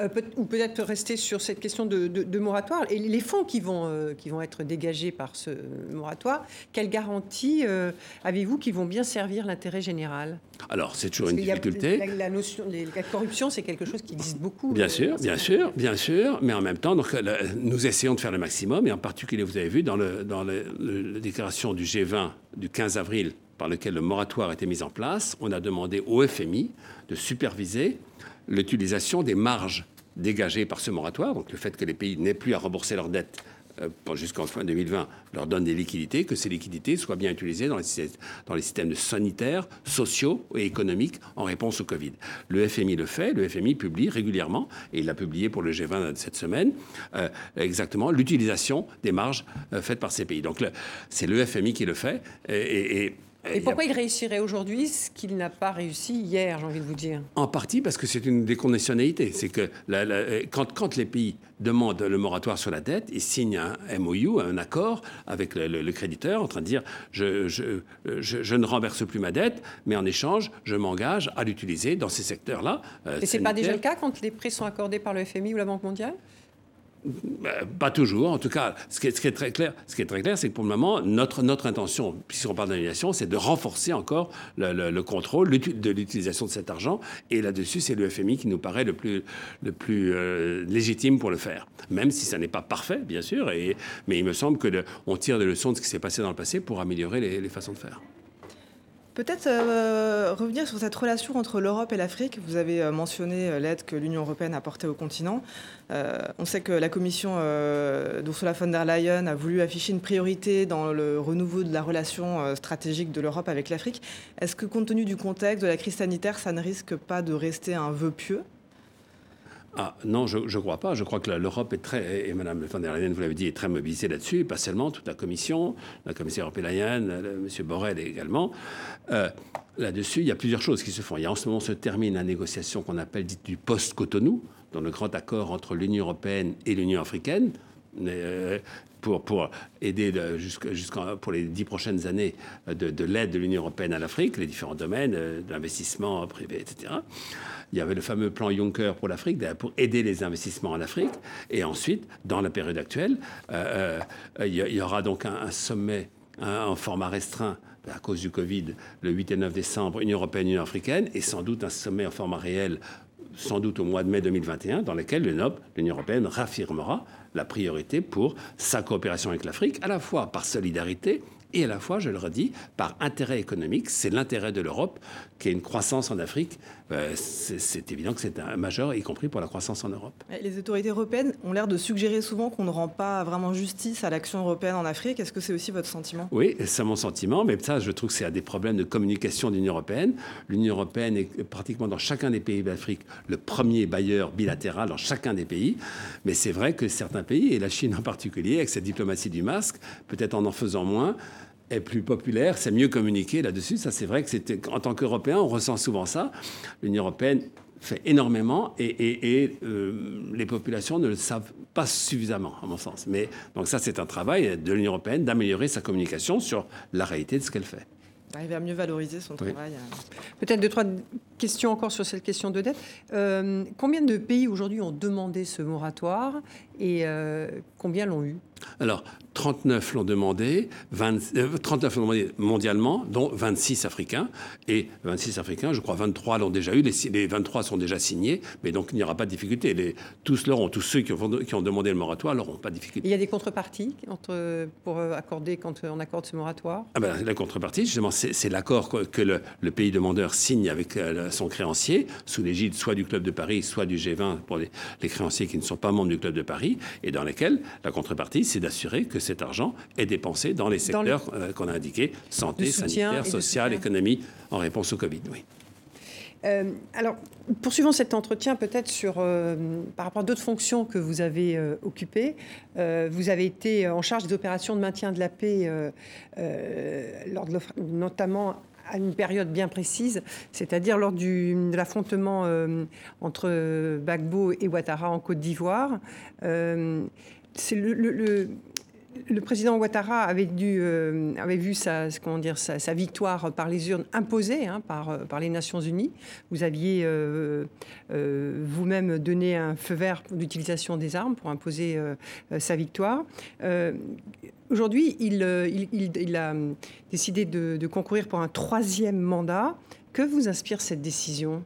Euh, ou peut-être rester sur cette question de, moratoire. Et les fonds qui vont, euh, qui vont être dégagés par ce moratoire, quelles garanties euh, avez-vous qui vont bien servir l'intérêt général? Alors, c'est toujours une difficulté. la, notion, la corruption, c'est quelque chose qui existe beaucoup. Bien sûr, bien sûr, bien sûr. Mais en même temps, donc, nous essayons de faire le maximum. Et en particulier, vous avez vu, dans, le, dans la déclaration du G20 du 15 avril, par lequel le moratoire a été mis en place, on a demandé au FMI de superviser l'utilisation des marges dégagées par ce moratoire, donc le fait que les pays n'aient plus à rembourser leurs dettes euh, jusqu'en fin 2020 leur donne des liquidités, que ces liquidités soient bien utilisées dans les, systèmes sanitaires, sociaux et économiques en réponse au Covid. Le FMI le fait, le FMI publie régulièrement, et il l'a publié pour le G20 de cette semaine, euh, exactement l'utilisation des marges euh, faites par ces pays. Donc c'est le FMI qui le fait, pourquoi il réussirait aujourd'hui ce qu'il n'a pas réussi hier, j'ai envie de vous dire? En partie parce que c'est une déconditionnalité. C'est que quand, quand, les pays demandent le moratoire sur la dette, ils signent un MOU, un accord avec le, créditeur en train de dire je, je, je, ne renverse plus ma dette, mais en échange, je m'engage à l'utiliser dans ces secteurs-là. Euh, Et ce n'est pas déjà le cas quand les prêts sont accordés par le FMI ou la Banque mondiale? Pas toujours. En tout cas, ce qui est, très clair, ce qui est très clair, c'est que pour le moment, notre, notre intention, puisqu'on parle d'annulation, c'est de renforcer encore le, contrôle de l'utilisation de cet argent. Et là-dessus, c'est le FMI qui nous paraît le plus, le plus euh, légitime pour le faire. Même si ça n'est pas parfait, bien sûr. Et, mais il me semble qu'on tire des leçons de ce qui s'est passé dans le passé pour améliorer les façons de faire. Peut-être euh, revenir sur cette relation entre l'Europe et l'Afrique. Vous avez euh, mentionné euh, l'aide que l'Union européenne a apportée au continent. on sait que la commission d'Ursula von der Leyen a voulu afficher une priorité dans le renouveau de la relation stratégique de l'Europe avec l'Afrique. Est-ce que compte tenu du contexte de la crise sanitaire, ça ne risque pas de rester un vœu pieux? Ah, non, je ne crois pas. Je crois que l'Europe est très, et Mme von der Leyen, vous l'avez dit, est très mobilisée là-dessus, pas seulement toute la Commission, la Commission européenne, M. Borrell également. Euh, là-dessus, il y a plusieurs choses qui se font. Il y a en ce moment se termine la négociation qu'on appelle dite du post-Cotonou, dans le grand accord entre l'Union européenne et l'Union africaine. Euh, pour, aider jusqu'à pour les dix prochaines années de, de l'aide de l'Union européenne à l'Afrique, les différents domaines, euh, d'investissement privé, etc. Il y avait le fameux plan Juncker pour l'Afrique, pour aider les investissements en Afrique. Et ensuite, dans la période actuelle, euh, euh, il y aura donc un, sommet en format restreint à cause du Covid le 8 et 9 décembre, Union européenne, Union africaine, et sans doute un sommet en format réel, sans doute au mois de mai 2021, dans lequel l'Union européenne réaffirmera la priorité pour sa coopération avec l'Afrique, à la fois par solidarité et à la fois, je le redis, par intérêt économique. C'est l'intérêt de l'Europe qui ait une croissance en Afrique. Euh, c'est évident que c'est un majeur, y compris pour la croissance en Europe. Les autorités européennes ont l'air de suggérer souvent qu'on ne rend pas vraiment justice à l'action européenne en Afrique. Est-ce que c'est aussi votre sentiment? Oui, c'est mon sentiment, mais ça, je trouve que c'est un des problèmes de communication de l'Union européenne. L'Union européenne est pratiquement dans chacun des pays d'Afrique le premier bailleur bilatéral dans chacun des pays. Mais c'est vrai que certains pays, et la Chine en particulier, avec cette diplomatie du masque, peut-être en en faisant moins, est plus populaire, c'est mieux communiquer là-dessus. Ça, c'est vrai que c'était, en tant qu'Européen, on ressent souvent ça. L'Union européenne fait énormément et, euh, les populations ne le savent pas suffisamment, à mon sens. Mais donc ça, c'est un travail de l'Union européenne d'améliorer sa communication sur la réalité de ce qu'elle fait. Arriver à mieux valoriser son travail. Euh. Peut-être deux, trois questions encore sur cette question de dette. Euh, combien de pays aujourd'hui ont demandé ce moratoire? Et combien l'ont eu? Alors, 39 l'ont demandé, 39 euh, l'ont demandé mondialement, dont 26 africains. Et 26 africains, je crois 23 l'ont déjà eu, les, 23 sont déjà signés, mais donc il n'y aura pas de difficulté. Les, tous l'auront, tous ceux qui ont, qui ont demandé le moratoire n'auront pas de difficulté. Il y a des contreparties entre, pour euh, accorder quand on accorde ce moratoire? Ah ben, La contrepartie, justement, c'est l'accord que le, le, pays demandeur signe avec euh, son créancier, sous l'égide soit du Club de Paris, soit du G20 pour les, les créanciers qui ne sont pas membres du Club de Paris, et dans lesquels la contrepartie, c'est d'assurer que cet argent est dépensé dans les secteurs euh, qu'on a indiqués, santé, sanitaire, social, économie, en réponse au Covid. Oui. Euh, alors, poursuivons cet entretien peut-être sur, euh, par rapport à d'autres fonctions que vous avez occupées. vous avez été en charge des opérations de maintien de la paix, lors de notamment à une période bien précise, c'est-à-dire lors de l'affrontement entre Bagbo et Ouattara en Côte d'Ivoire. c'est le, président Ouattara avait, euh, vu sa, victoire par les urnes imposée hein, par, euh, les Nations Unies. Vous aviez euh, vous-même donné un feu vert pour l'utilisation des armes pour imposer sa victoire. Aujourd'hui, il, il, a décidé de, de concourir pour un troisième mandat. Que vous inspire cette décision?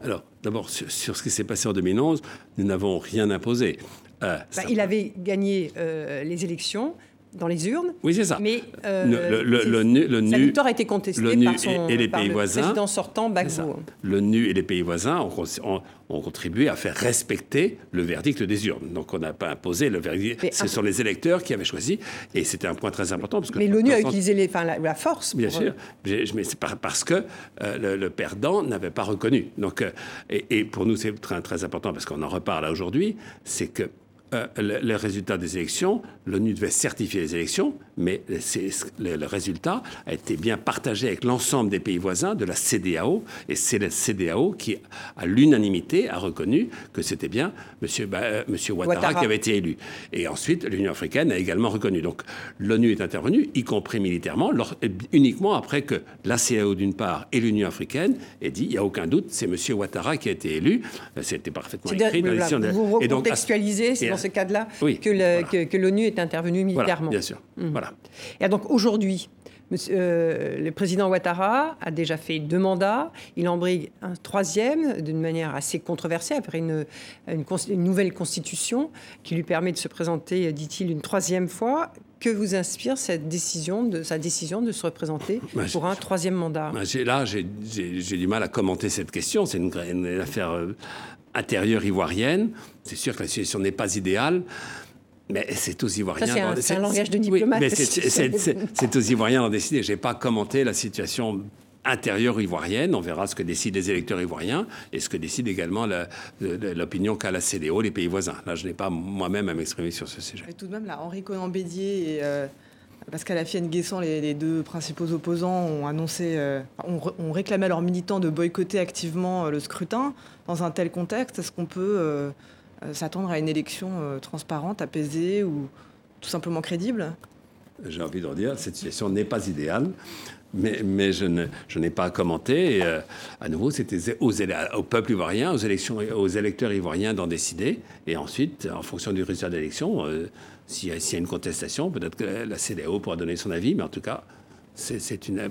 Alors, d'abord, sur, sur, ce qui s'est passé en 2011, nous n'avons rien imposé. Euh, bah, il avait gagné euh, les élections dans les urnes. Oui, c'est ça. Mais euh, le, sa victoire a été contestée par son et, les pays le voisins, président sortant Gbagbo. L'ONU et les pays voisins ont, ont, contribué à faire respecter le verdict des urnes. Donc on n'a pas imposé le verdict. Ce sont les électeurs qui avaient choisi. Et c'était un point très important. Parce que mais l'ONU a utilisé les, enfin, la, force. Bien sûr. Mais c'est parce que le, perdant n'avait pas reconnu. Donc, et, et pour nous, c'est très, très important parce qu'on en reparle aujourd'hui. C'est que euh, le, le résultat des élections, l'ONU devait certifier les élections, mais le, le résultat a été bien partagé avec l'ensemble des pays voisins de la CDAO, et c'est la CDAO qui, à l'unanimité, a reconnu que c'était bien M. Monsieur Ouattara, Ouattara. qui avait été élu. Et ensuite, l'Union africaine a également reconnu. Donc l'ONU est intervenue, y compris militairement, lors- uniquement après que la CAO d'une part et l'Union africaine aient dit, il n'y a aucun doute, c'est M. Ouattara qui a été élu. Euh, C'était parfaitement écrit dans la de- vous recontextualisez, c'est ce cadre-là Oui, que le- voilà. que- que l'ONU est intervenue Voilà, militairement. bien sûr. Voilà. Et donc aujourd'hui, monsieur- euh, le président Ouattara a déjà fait deux mandats. Il embrigue un troisième d'une manière assez controversée après une, une cons- une nouvelle constitution qui lui permet de se présenter, dit-il, une troisième fois. Que vous inspire cette décision de, sa décision de se représenter Bah, pour un troisième mandat? Ben, j'ai- Là, j'ai- du mal à commenter cette question. C'est une affaire euh, intérieure ivoirienne. C'est sûr que la situation n'est pas idéale. Mais c'est aux Ivoiriens. C'est un- d'en- c'est un langage de oui, diplomate. mais c'est- aux Ivoiriens d'en décider. Je n'ai pas commenté la situation intérieure ivoirienne. On verra ce que décident les électeurs ivoiriens et ce que décide également l'opinion qu'a la CDO, les pays voisins. Là, je n'ai pas moi-même à m'exprimer sur ce sujet. Et tout de même, là, Henri Conan Bédier et euh, Pascal Affiane Guessant, les, les deux principaux opposants, ont annoncé, euh, ont, réclamé à leurs militants de boycotter activement euh, le scrutin. Dans un tel contexte, est-ce qu'on peut euh, s'attendre à une élection transparente, apaisée ou tout simplement crédible? J'ai envie de redire, cette situation n'est pas idéale. Mais, je n'ai pas à commenter. Et, euh, à nouveau, c'était au peuple ivoirien, aux, électeurs ivoiriens d'en décider. Et ensuite, en fonction du résultat de l'élection, s'il y, a- s'il y a une contestation, peut-être que la CDAO pourra donner son avis. Mais en tout cas, c'est une.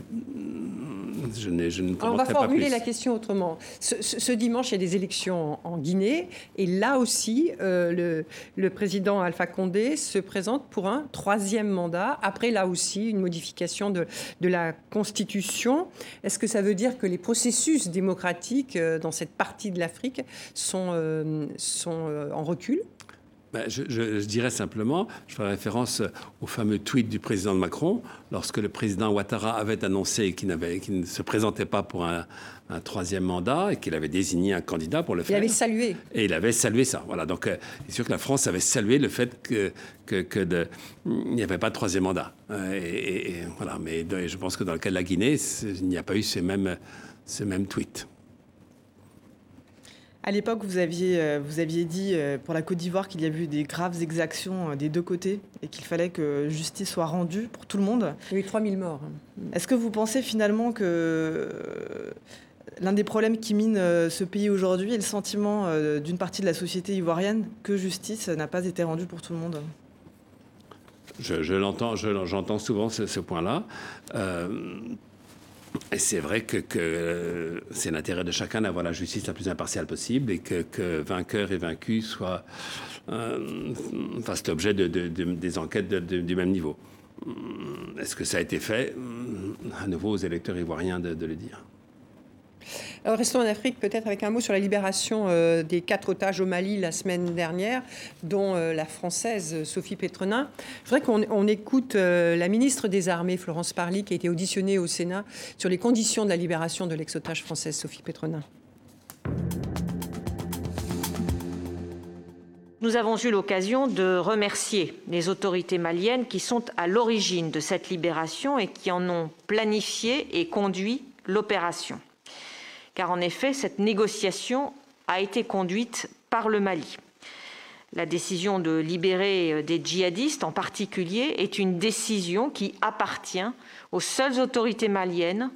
Je, ne Alors, on va formuler la question autrement. Ce, ce- ce dimanche, il y a des élections en, en Guinée. Et là aussi, euh, le, le président Alpha Condé se présente pour un troisième mandat. Après, là aussi, une modification de, de la Constitution. Est-ce que ça veut dire que les processus démocratiques euh, dans cette partie de l'Afrique sont, euh, sont euh, en recul? Ben, je, je- je dirais simplement, je ferai référence au fameux tweet du président Macron, lorsque le président Ouattara avait annoncé qu'il, qu'il ne se présentait pas pour un, un troisième mandat et qu'il avait désigné un candidat pour le Il faire. avait salué. Et il avait salué ça. Voilà. Donc, euh, c'est sûr que la France avait salué le fait que, que, que de- il n'y avait pas de troisième mandat. Euh, et, et- voilà. Mais je pense que dans le cas de la Guinée, il n'y a pas eu ces mêmes, ces mêmes tweets. À l'époque, vous aviez, euh, vous aviez dit euh, pour la Côte d'Ivoire qu'il y avait eu des graves exactions euh, des deux côtés et qu'il fallait que justice soit rendue pour tout le monde. Il y a eu 3000 morts. Est-ce que vous pensez finalement que l'un des problèmes qui mine ce pays aujourd'hui est le sentiment d'une partie de la société ivoirienne que justice n'a pas été rendue pour tout le monde? Je, je l'entends, je- j'entends souvent ce, ce point-là. Euh, et c'est vrai que, euh, c'est l'intérêt de chacun d'avoir la justice la plus impartiale possible et que, que vainqueur et vaincu soient, euh, fassent l'objet de, de- de- des enquêtes du même niveau. Est-ce que ça a été fait? À nouveau aux électeurs ivoiriens de le dire. Restons en Afrique, peut-être avec un mot sur la libération euh, des quatre otages au Mali la semaine dernière, dont euh, la française Sophie Pétronin. Je voudrais qu'on on écoute euh, la ministre des Armées, Florence Parly, qui a été auditionnée au Sénat sur les conditions de la libération de l'ex-otage française Sophie Pétronin. Nous avons eu l'occasion de remercier les autorités maliennes qui sont à l'origine de cette libération et qui en ont planifié et conduit l'opération. Car en effet, cette négociation a été conduite par le Mali. La décision de libérer des djihadistes en particulier est une décision qui appartient aux seules autorités maliennes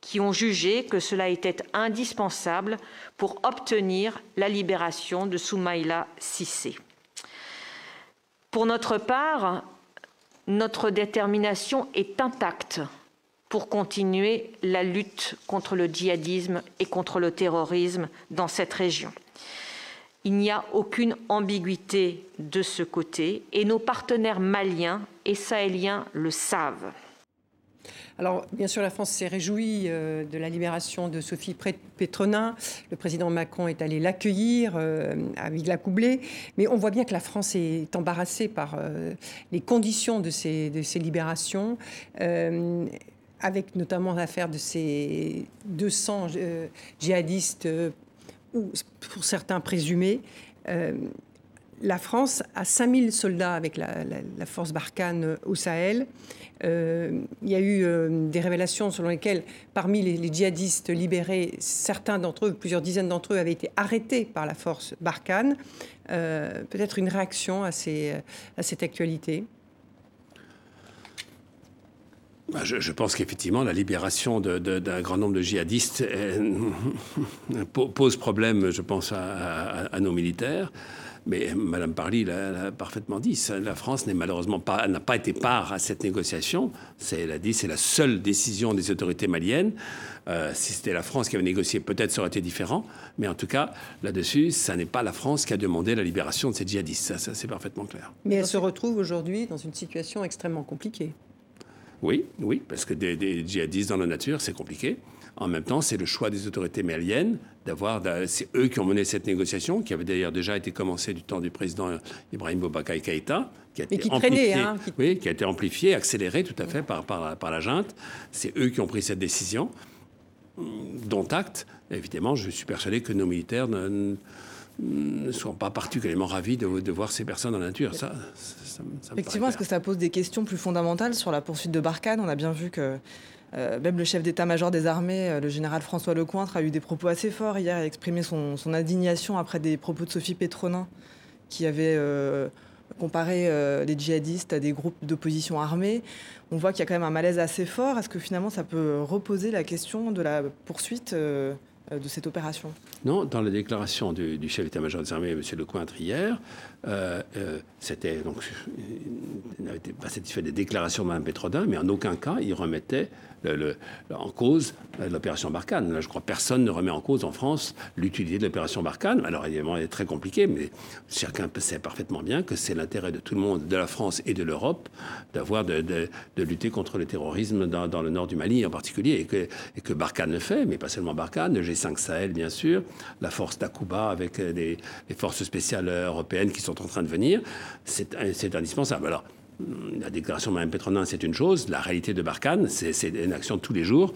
qui ont jugé que cela était indispensable pour obtenir la libération de Soumaïla Sissé. Pour notre part, notre détermination est intacte pour continuer la lutte contre le djihadisme et contre le terrorisme dans cette région. Il n'y a aucune ambiguïté de ce côté et nos partenaires maliens et sahéliens le savent. Alors, bien sûr, la France s'est réjouie euh, de la libération de Sophie Pétronin. Le président Macron est allé l'accueillir euh, avec la coublée. Mais on voit bien que la France est embarrassée par euh, les conditions de ces, de ces libérations. Avec notamment l'affaire de ces 200 euh, djihadistes, euh, ou pour certains présumés. Euh, la France a 5000 soldats avec la, force Barkhane au Sahel. il y a eu des révélations selon lesquelles, parmi les, djihadistes libérés, certains d'entre eux, plusieurs dizaines d'entre eux, avaient été arrêtés par la force Barkhane. Peut-être une réaction à cette actualité? Bah, je, pense qu'effectivement, la libération d'un grand nombre de djihadistes euh, pose problème, je pense, à, nos militaires. Mais Mme Parly l'a parfaitement dit. La France n'est malheureusement n'a pas été part à cette négociation. Elle a dit c'est la seule décision des autorités maliennes. Euh, si c'était la France qui avait négocié, peut-être ça aurait été différent. Mais en tout cas, là-dessus, ça n'est pas la France qui a demandé la libération de ces djihadistes. ça c'est parfaitement clair. Mais elle se retrouve aujourd'hui dans une situation extrêmement compliquée. Oui, oui, parce que des, djihadistes dans la nature, c'est compliqué. En même temps, c'est le choix des autorités maliennes d'avoir. C'est eux qui ont mené cette négociation, qui avait d'ailleurs déjà été commencée du temps du président Ibrahim Boubacar Keïta, qui a été qui amplifiée, hein, oui, qui a été amplifiée, accélérée tout à fait par, par, par la junte. C'est eux qui ont pris cette décision, dont acte. Évidemment, je suis persuadé que nos militaires ne, ne sont pas particulièrement ravis de, de, voir ces personnes dans la nature. Ça, Effectivement, est-ce que ça pose des questions plus fondamentales sur la poursuite de Barkhane? On a bien vu que euh, même le chef d'état-major des armées, euh, le général François Lecointre, a eu des propos assez forts hier et a exprimé son, indignation après des propos de Sophie Pétronin, qui avait euh, comparé les djihadistes à des groupes d'opposition armés. On voit qu'il y a quand même un malaise assez fort. Est-ce que finalement ça peut reposer la question de la poursuite euh, de cette opération? Non, dans la déclaration du, chef d'état-major des armées, M. Lecointre, hier, euh, euh, c'était donc il n'avait pas satisfait des déclarations de Mme Pétrodin, mais en aucun cas il remettait le, en cause l'opération Barkhane. Là, je crois que personne ne remet en cause en France l'utilité de l'opération Barkhane. Alors évidemment, elle est très compliquée, mais chacun sait parfaitement bien que c'est l'intérêt de tout le monde, de la France et de l'Europe, d'avoir de, de, lutter contre le terrorisme dans, dans, le nord du Mali en particulier, et que, et que Barkhane le fait, mais pas seulement Barkhane, le G5 Sahel bien sûr, la force d'Akuba avec les, les forces spéciales européennes qui sont en train de venir, c'est indispensable. Alors, la déclaration de Mme Petronin, c'est une chose. La réalité de Barkhane, c'est une action de tous les jours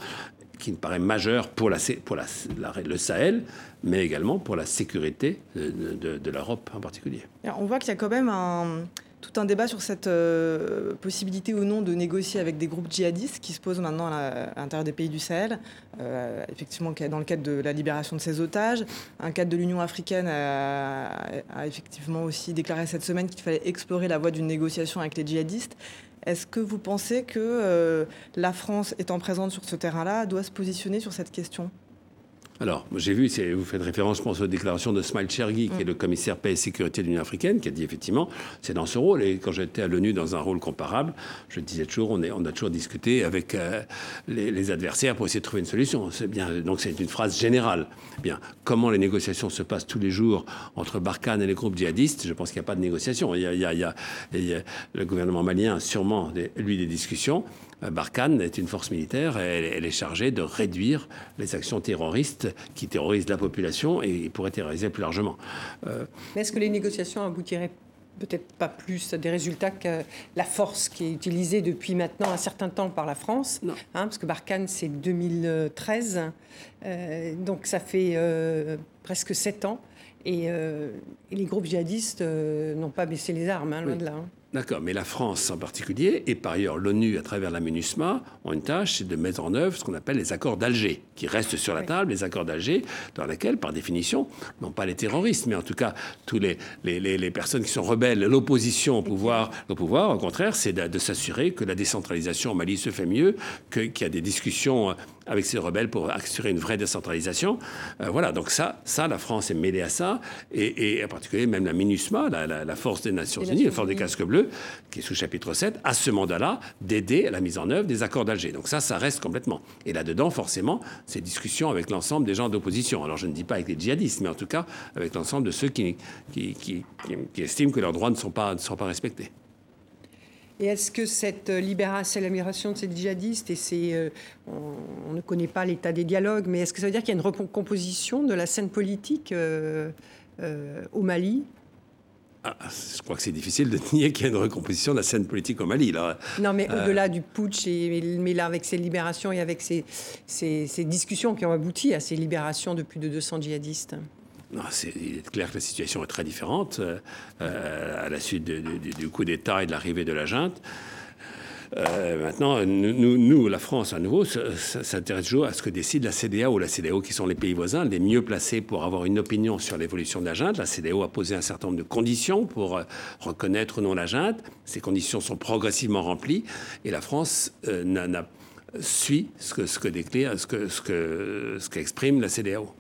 qui me paraît majeure pour, le Sahel, mais également pour la sécurité de, de l'Europe en particulier. on voit qu'il y a quand même un, tout un débat sur cette euh, possibilité ou non de négocier avec des groupes djihadistes qui se posent maintenant à l'intérieur des pays du Sahel, euh, effectivement dans le cadre de la libération de ces otages. Un cadre de l'Union africaine a, effectivement aussi déclaré cette semaine qu'il fallait explorer la voie d'une négociation avec les djihadistes. Est-ce que vous pensez que euh, la France, étant présente sur ce terrain-là, doit se positionner sur cette question? Alors, j'ai vu, vous faites référence, je pense, aux déclarations de Smile Chergui, qui est mm. le commissaire paix et sécurité de l'Union africaine, qui a dit effectivement, c'est dans ce rôle. Et quand j'étais à l'ONU dans un rôle comparable, je disais toujours, on, est, on a toujours discuté avec euh, les, adversaires pour essayer de trouver une solution. C'est bien, donc c'est une phrase générale. Bien, comment les négociations se passent tous les jours entre Barkhane et les groupes djihadistes Je pense qu'il n'y a pas de négociation. Il y a, il y a, le gouvernement malien a sûrement, lui, des discussions. Euh, Barkhane est une force militaire, elle, elle, est chargée de réduire les actions terroristes qui terrorisent la population et pourraient terroriser plus largement. Euh, Mais est-ce que les négociations aboutiraient peut-être pas plus à des résultats que la force qui est utilisée depuis maintenant un certain temps par la France, hein, parce que Barkhane c'est 2013, euh, donc ça fait presque sept ans, et, les groupes djihadistes n'ont pas baissé les armes, hein, loin de là. Hein. D'accord, mais la France en particulier, et par ailleurs l'ONU à travers la MINUSMA, ont une tâche, c'est de mettre en œuvre ce qu'on appelle les accords d'Alger, qui restent sur la table, les accords d'Alger, dans lesquels, par définition, non pas les terroristes, mais en tout cas tous les, les, personnes qui sont rebelles, l'opposition au pouvoir, au pouvoir, au contraire, c'est de, s'assurer que la décentralisation au Mali se fait mieux, qu'il y a des discussions euh, avec ces rebelles pour assurer une vraie décentralisation. Euh, voilà, donc ça, ça, la France est mêlée à ça, et, en particulier même la MINUSMA, la, force des Nations Unies, la force des casques bleus, qui est sous chapitre 7, a ce mandat-là d'aider à la mise en œuvre des accords d'Alger. Donc ça, ça reste complètement. Et là-dedans, forcément, ces discussions avec l'ensemble des gens d'opposition. Alors je ne dis pas avec les djihadistes, mais en tout cas avec l'ensemble de ceux qui, qui, estiment que leurs droits ne sont pas, ne sont pas respectés. Et est-ce que cette libération, la libération de ces djihadistes, et c'est, euh, on, ne connaît pas l'état des dialogues, mais est-ce que ça veut dire qu'il y a une recomposition de la scène politique euh, euh, au Mali? Ah, je crois que c'est difficile de nier qu'il y a une recomposition de la scène politique au Mali. Là. Non, mais euh, au-delà du putsch, et, mais là, avec ces libérations et avec ces, ces, discussions qui ont abouti à ces libérations de plus de 200 djihadistes. Il est clair que la situation est très différente à la suite du coup d'État et de l'arrivée de la junte. Euh, maintenant, nous, la France, à nouveau, s'intéresse toujours à ce que décide la CDAO. La CDAO, qui sont les pays voisins, les mieux placés pour avoir une opinion sur l'évolution de la junte. La CDAO a posé un certain nombre de conditions pour euh, reconnaître ou non la junte. Ces conditions sont progressivement remplies et la France euh, suit ce que, ce que déclare, ce que, ce que, ce qu'exprime la CDAO.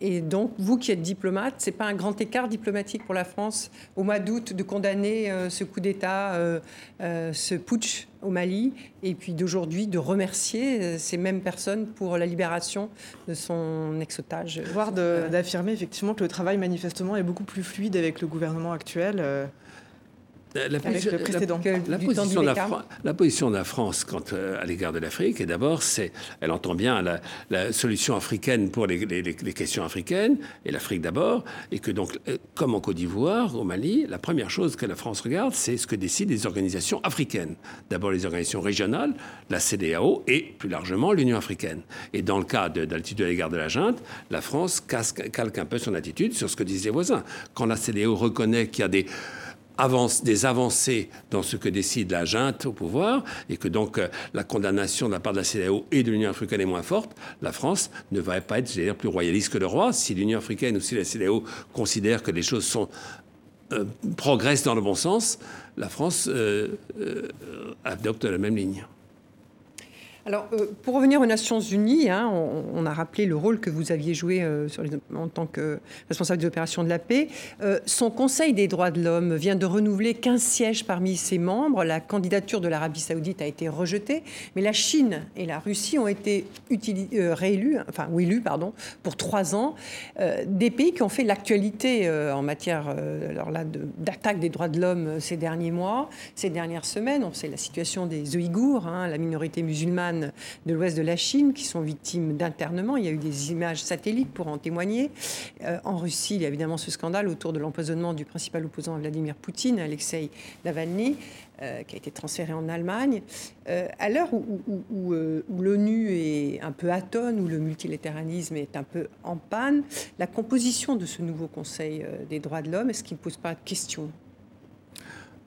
Et donc, vous qui êtes diplomate, c'est pas un grand écart diplomatique pour la France au mois d'août de condamner euh, ce coup d'État, euh, euh, ce putsch au Mali, et puis d'aujourd'hui de remercier ces mêmes personnes pour la libération de son ex-otage. Voire d'affirmer effectivement que le travail manifestement est beaucoup plus fluide avec le gouvernement actuel. La, position, de la, position, de la, France quant euh, à l'égard de l'Afrique, et d'abord, c'est, elle entend bien la, solution africaine pour les, questions africaines, et l'Afrique d'abord, et que donc, euh, comme en Côte d'Ivoire, au Mali, la première chose que la France regarde, c'est ce que décident les organisations africaines. D'abord les organisations régionales, la CDAO, et plus largement l'Union africaine. Et dans le cas de, de à l'égard de la junte, la France calque un peu son attitude sur ce que disent les voisins. Quand la CDAO reconnaît qu'il y a des avance, des avancées dans ce que décide la junte au pouvoir et que donc euh, la condamnation de la part de la CDAO et de l'Union africaine est moins forte, la France ne va pas être, dire, plus royaliste que le roi. Si l'Union africaine ou si la CDAO considère que les choses euh, progressent dans le bon sens, la France euh, adopte la même ligne. Alors, euh, pour revenir aux Nations Unies, hein, on, a rappelé le rôle que vous aviez joué euh, en tant que responsable des opérations de la paix. Euh, son Conseil des droits de l'homme vient de renouveler 15 sièges parmi ses membres. La candidature de l'Arabie saoudite a été rejetée, mais la Chine et la Russie ont été réélus, enfin, ou élus pardon, pour trois ans. des pays qui ont fait l'actualité en matière d'attaque des droits de l'homme ces derniers mois, ces dernières semaines. On sait la situation des Ouïghours, hein, la minorité musulmane de l'ouest de la Chine qui sont victimes d'internement. Il y a eu des images satellites pour en témoigner. Euh, en Russie, il y a évidemment ce scandale autour de l'empoisonnement du principal opposant à Vladimir Poutine, Alexei Navalny. Euh, qui a été transféré en Allemagne. Euh, à l'heure où, l'ONU est un peu atone, où le multilatéralisme est un peu en panne, la composition de ce nouveau Conseil des droits de l'homme, est-ce qu'il ne pose pas de questions?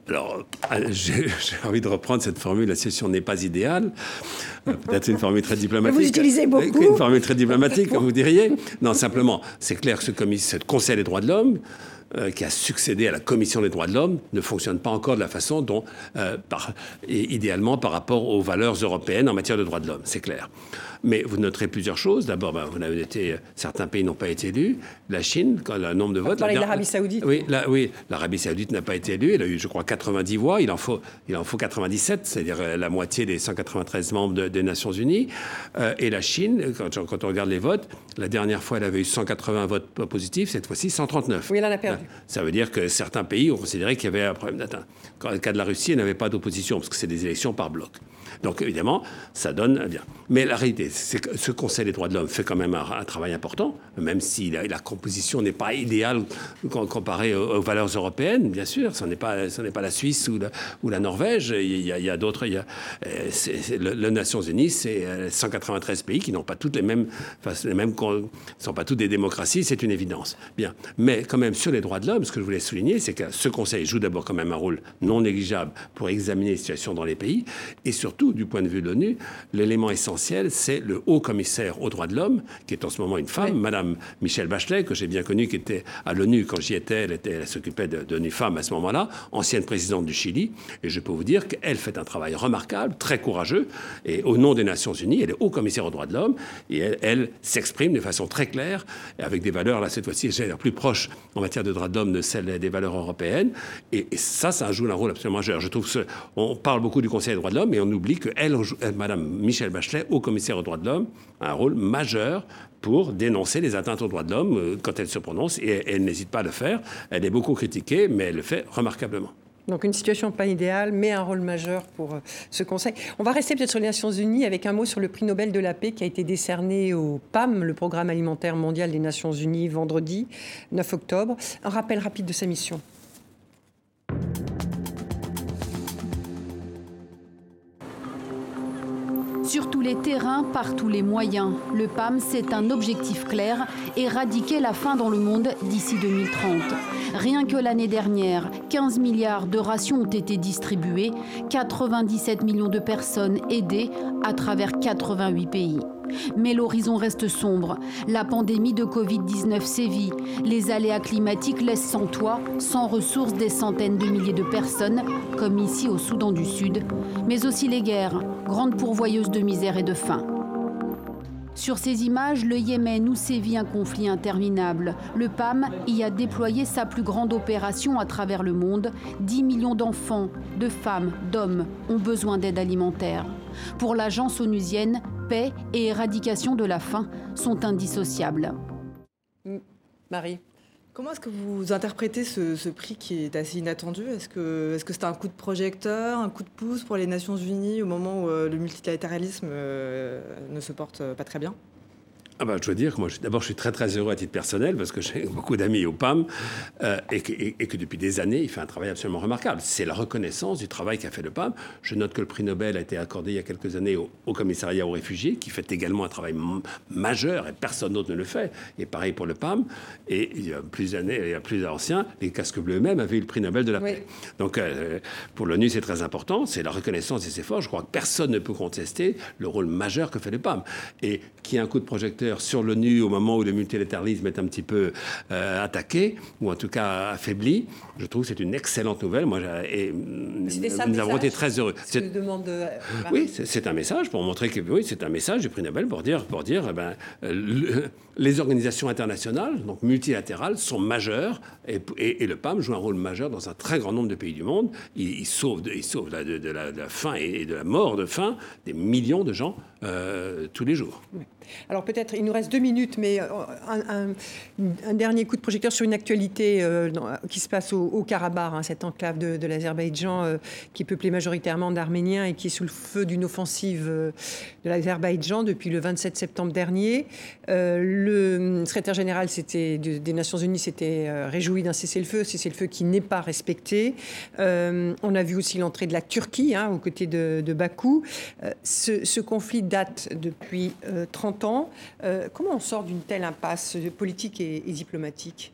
Alors, euh, j'ai envie de reprendre cette formule, la session n'est pas idéale. Euh, peut-être une formule très diplomatique. Vous utilisez beaucoup. Une formule très diplomatique, comme vous diriez. Non, simplement, c'est clair que ce, ce Conseil des droits de l'homme, euh, qui a succédé à la Commission des droits de l'homme ne fonctionne pas encore de la façon dont, par, et idéalement par rapport aux valeurs européennes en matière de droits de l'homme, c'est clair. Mais vous noterez plusieurs choses. D'abord, ben, été, certains pays n'ont pas été élus. La Chine, quand le nombre de votes. Vous parlez de l'Arabie Saoudite. Oui, oui l'Arabie Saoudite n'a pas été élue. Elle a eu, je crois, 90 voix. Il en faut, il en faut 97, c'est-à-dire euh, la moitié des 193 membres des Nations Unies. Euh, et la Chine, quand, quand, on regarde les votes, la dernière fois, elle avait eu 180 votes positifs. Cette fois-ci, 139. Oui, elle en a perdu. Ça veut dire que certains pays ont considéré qu'il y avait un problème d'atteinte. Dans le cas de la Russie, elle n'avait pas d'opposition parce que c'est des élections par bloc. Donc évidemment, ça donne bien. Mais la réalité, c'est que ce Conseil des droits de l'homme fait quand même un, travail important, même si la, composition n'est pas idéale comparée aux, valeurs européennes, bien sûr. Ce n'est pas, pas la Suisse ou la, Norvège. Il y a, d'autres. Il les Nations Unies, c'est 193 euh, pays qui n'ont pas toutes les mêmes, les mêmes, sont pas toutes des démocraties. C'est une évidence. Bien. Mais quand même sur les droits de l'homme, ce que je voulais souligner, c'est que ce Conseil joue d'abord quand même un rôle non négligeable pour examiner les situations dans les pays et surtout du point de vue de l'ONU, l'élément essentiel, c'est le haut commissaire aux droits de l'homme, qui est en ce moment une femme, Madame Michelle Bachelet, que j'ai bien connue, qui était à l'ONU quand j'y étais. Elle, était, elle s'occupait de, l'ONU Femmes à ce moment-là, ancienne présidente du Chili. Et je peux vous dire qu'elle fait un travail remarquable, très courageux. Et au nom des Nations Unies, elle est haut commissaire aux droits de l'homme. Et elle, s'exprime de façon très claire, et avec des valeurs, là, cette fois-ci, plus proches en matière de droits de l'homme de celles des valeurs européennes. Et, ça, ça joue un rôle absolument majeur. Je trouve qu'on parle beaucoup du Conseil des droits de l'homme, mais on oublie que elle, euh, Madame Michel Bachelet, au commissaire aux droits de l'homme, a un rôle majeur pour dénoncer les atteintes aux droits de l'homme euh, quand elle se prononce, et elle n'hésite pas à le faire. Elle est beaucoup critiquée, mais elle le fait remarquablement. Donc une situation pas idéale, mais un rôle majeur pour euh, ce Conseil. On va rester peut-être sur les Nations Unies avec un mot sur le prix Nobel de la paix qui a été décerné au PAM, le Programme alimentaire mondial des Nations Unies, vendredi 9 octobre. Un rappel rapide de sa mission. Sur tous les terrains, par tous les moyens, le PAM, c'est un objectif clair, éradiquer la faim dans le monde d'ici 2030. Rien que l'année dernière, 15 milliards de rations ont été distribuées, 97 millions de personnes aidées à travers 88 pays. Mais l'horizon reste sombre. La pandémie de Covid-19 sévit. Les aléas climatiques laissent sans toit, sans ressources des centaines de milliers de personnes, comme ici au Soudan du Sud, mais aussi les guerres, grandes pourvoyeuses de misère et de faim. Sur ces images, le Yémen où sévit un conflit interminable. Le PAM y a déployé sa plus grande opération à travers le monde. 10 millions d'enfants, de femmes, d'hommes ont besoin d'aide alimentaire. Pour l'agence onusienne, paix et éradication de la faim sont indissociables. Marie. Comment est-ce que vous interprétez ce, prix qui est assez inattendu? Est-ce que c'est -ce c'est un coup de projecteur, un coup de pouce pour les Nations Unies au moment où euh, le multilatéralisme euh, ne se porte pas très bien? Ah bah, je dois dire que moi, d'abord, je suis très très heureux à titre personnel parce que j'ai beaucoup d'amis au PAM euh, et, que, et, que, depuis des années, il fait un travail absolument remarquable. C'est la reconnaissance du travail qu'a fait le PAM. Je note que le prix Nobel a été accordé il y a quelques années au, commissariat aux réfugiés, qui fait également un travail majeur et personne d'autre ne le fait. Et pareil pour le PAM. Et il y a plus d'années, il y a plus d'anciens, les casques bleus eux-mêmes avaient eu le prix Nobel de la paix. Donc euh, pour l'ONU, c'est très important. C'est la reconnaissance des efforts. Je crois que personne ne peut contester le rôle majeur que fait le PAM. Et qui a un coup de projecteur sur l'ONU au moment où le multilatéralisme est un petit peu euh, attaqué, ou en tout cas affaibli, je trouve que c'est une excellente nouvelle. Moi, et, nous avons été très heureux. Demande euh, oui, c'est un message pour montrer que oui, c'est un message du prix Nobel pour dire, pour dire eh ben, les organisations internationales, donc multilatérales, sont majeures et, le PAM joue un rôle majeur dans un très grand nombre de pays du monde. Il, sauve, il sauve de, la, faim et de la mort de faim des millions de gens euh, tous les jours. Alors peut-être, il nous reste deux minutes, mais euh, un, dernier coup de projecteur sur une actualité euh, qui se passe au, Karabakh, hein, cette enclave de, l'Azerbaïdjan qui est peuplée majoritairement d'Arméniens et qui est sous le feu d'une offensive de l'Azerbaïdjan depuis le 27 septembre dernier. le secrétaire général des Nations Unies s'était réjoui d'un cessez-le-feu, cessez-le-feu qui n'est pas respecté. on a vu aussi l'entrée de la Turquie hein, aux côtés de, Bakou. Ce, ce conflit date depuis 30 ans. Euh, comment on sort d'une telle impasse politique et, diplomatique?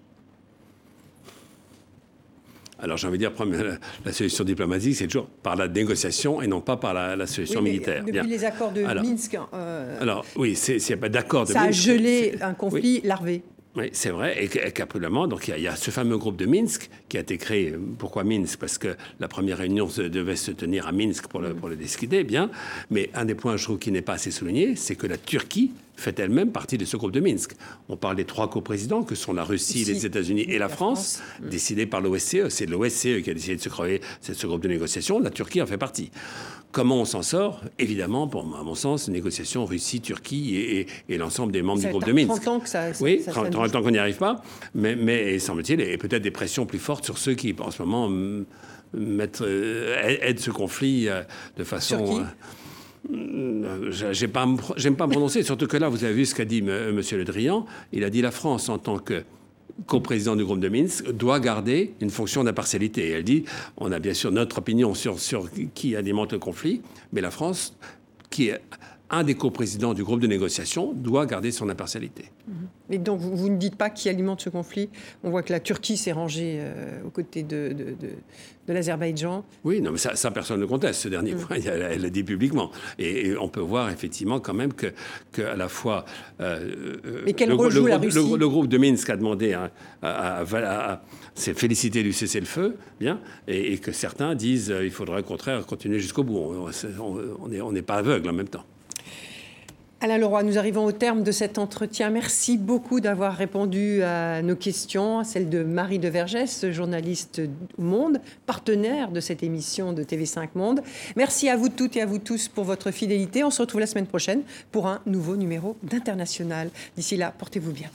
Alors j'ai envie de dire, la, solution diplomatique, c'est toujours par la négociation et non pas par la, solution militaire. Depuis les accords de Minsk. Euh, alors oui, s'il n'y a pas d'accord de Minsk. Ça a gelé un conflit larvé. Oui, c'est vrai. Et qu'après donc il y, a ce fameux groupe de Minsk qui a été créé. Pourquoi Minsk? Parce que la première réunion devait se tenir à Minsk pour le, pour le discuter, bien. Mais un des points, je trouve, qui n'est pas assez souligné, c'est que la Turquie fait elle-même partie de ce groupe de Minsk. On parle des trois coprésidents que sont la Russie, les États-Unis et la, France, décidés par l'OSCE. C'est l'OSCE qui a décidé de se créer ce groupe de négociation. La Turquie en fait partie. Comment on s'en sort? Évidemment, pour, à mon sens, négociation Russie, Turquie et, l'ensemble des membres du groupe de Minsk. 30 ans que ça. Oui, 30, ans qu'on n'y arrive pas, mais, mais semble-t-il, et peut-être des pressions plus fortes sur ceux qui, en ce moment, mettent, euh, aident ce conflit euh, de façon. Euh, j'aime pas, pas me prononcer, surtout que là, vous avez vu ce qu'a dit M. Le Drian. Il a dit la France, en tant que co-président du groupe de Minsk, doit garder une fonction d'impartialité. Elle dit, on a bien sûr notre opinion sur, sur qui alimente le conflit, mais la France, qui est un des coprésidents du groupe de négociation doit garder son impartialité. Et donc, vous, ne dites pas qui alimente ce conflit? On voit que la Turquie s'est rangée euh, aux côtés de, de, l'Azerbaïdjan. Oui, non, mais ça, personne ne conteste, ce dernier mm. point, elle l'a dit publiquement. Et, on peut voir effectivement quand même que, que à la fois... Euh, mais quel le, rôle joue la Russie? le, groupe de Minsk a demandé à, à, s'est félicité du cessez-le-feu, bien, et, que certains disent qu'il euh, faudrait au contraire continuer jusqu'au bout. On n'est pas aveugle en même temps. Alain Leroy, nous arrivons au terme de cet entretien. Merci beaucoup d'avoir répondu à nos questions, à celle de Marie de Vergès, journaliste Monde, partenaire de cette émission de TV5 Monde. Merci à vous toutes et à vous tous pour votre fidélité. On se retrouve la semaine prochaine pour un nouveau numéro d'International. D'ici là, portez-vous bien.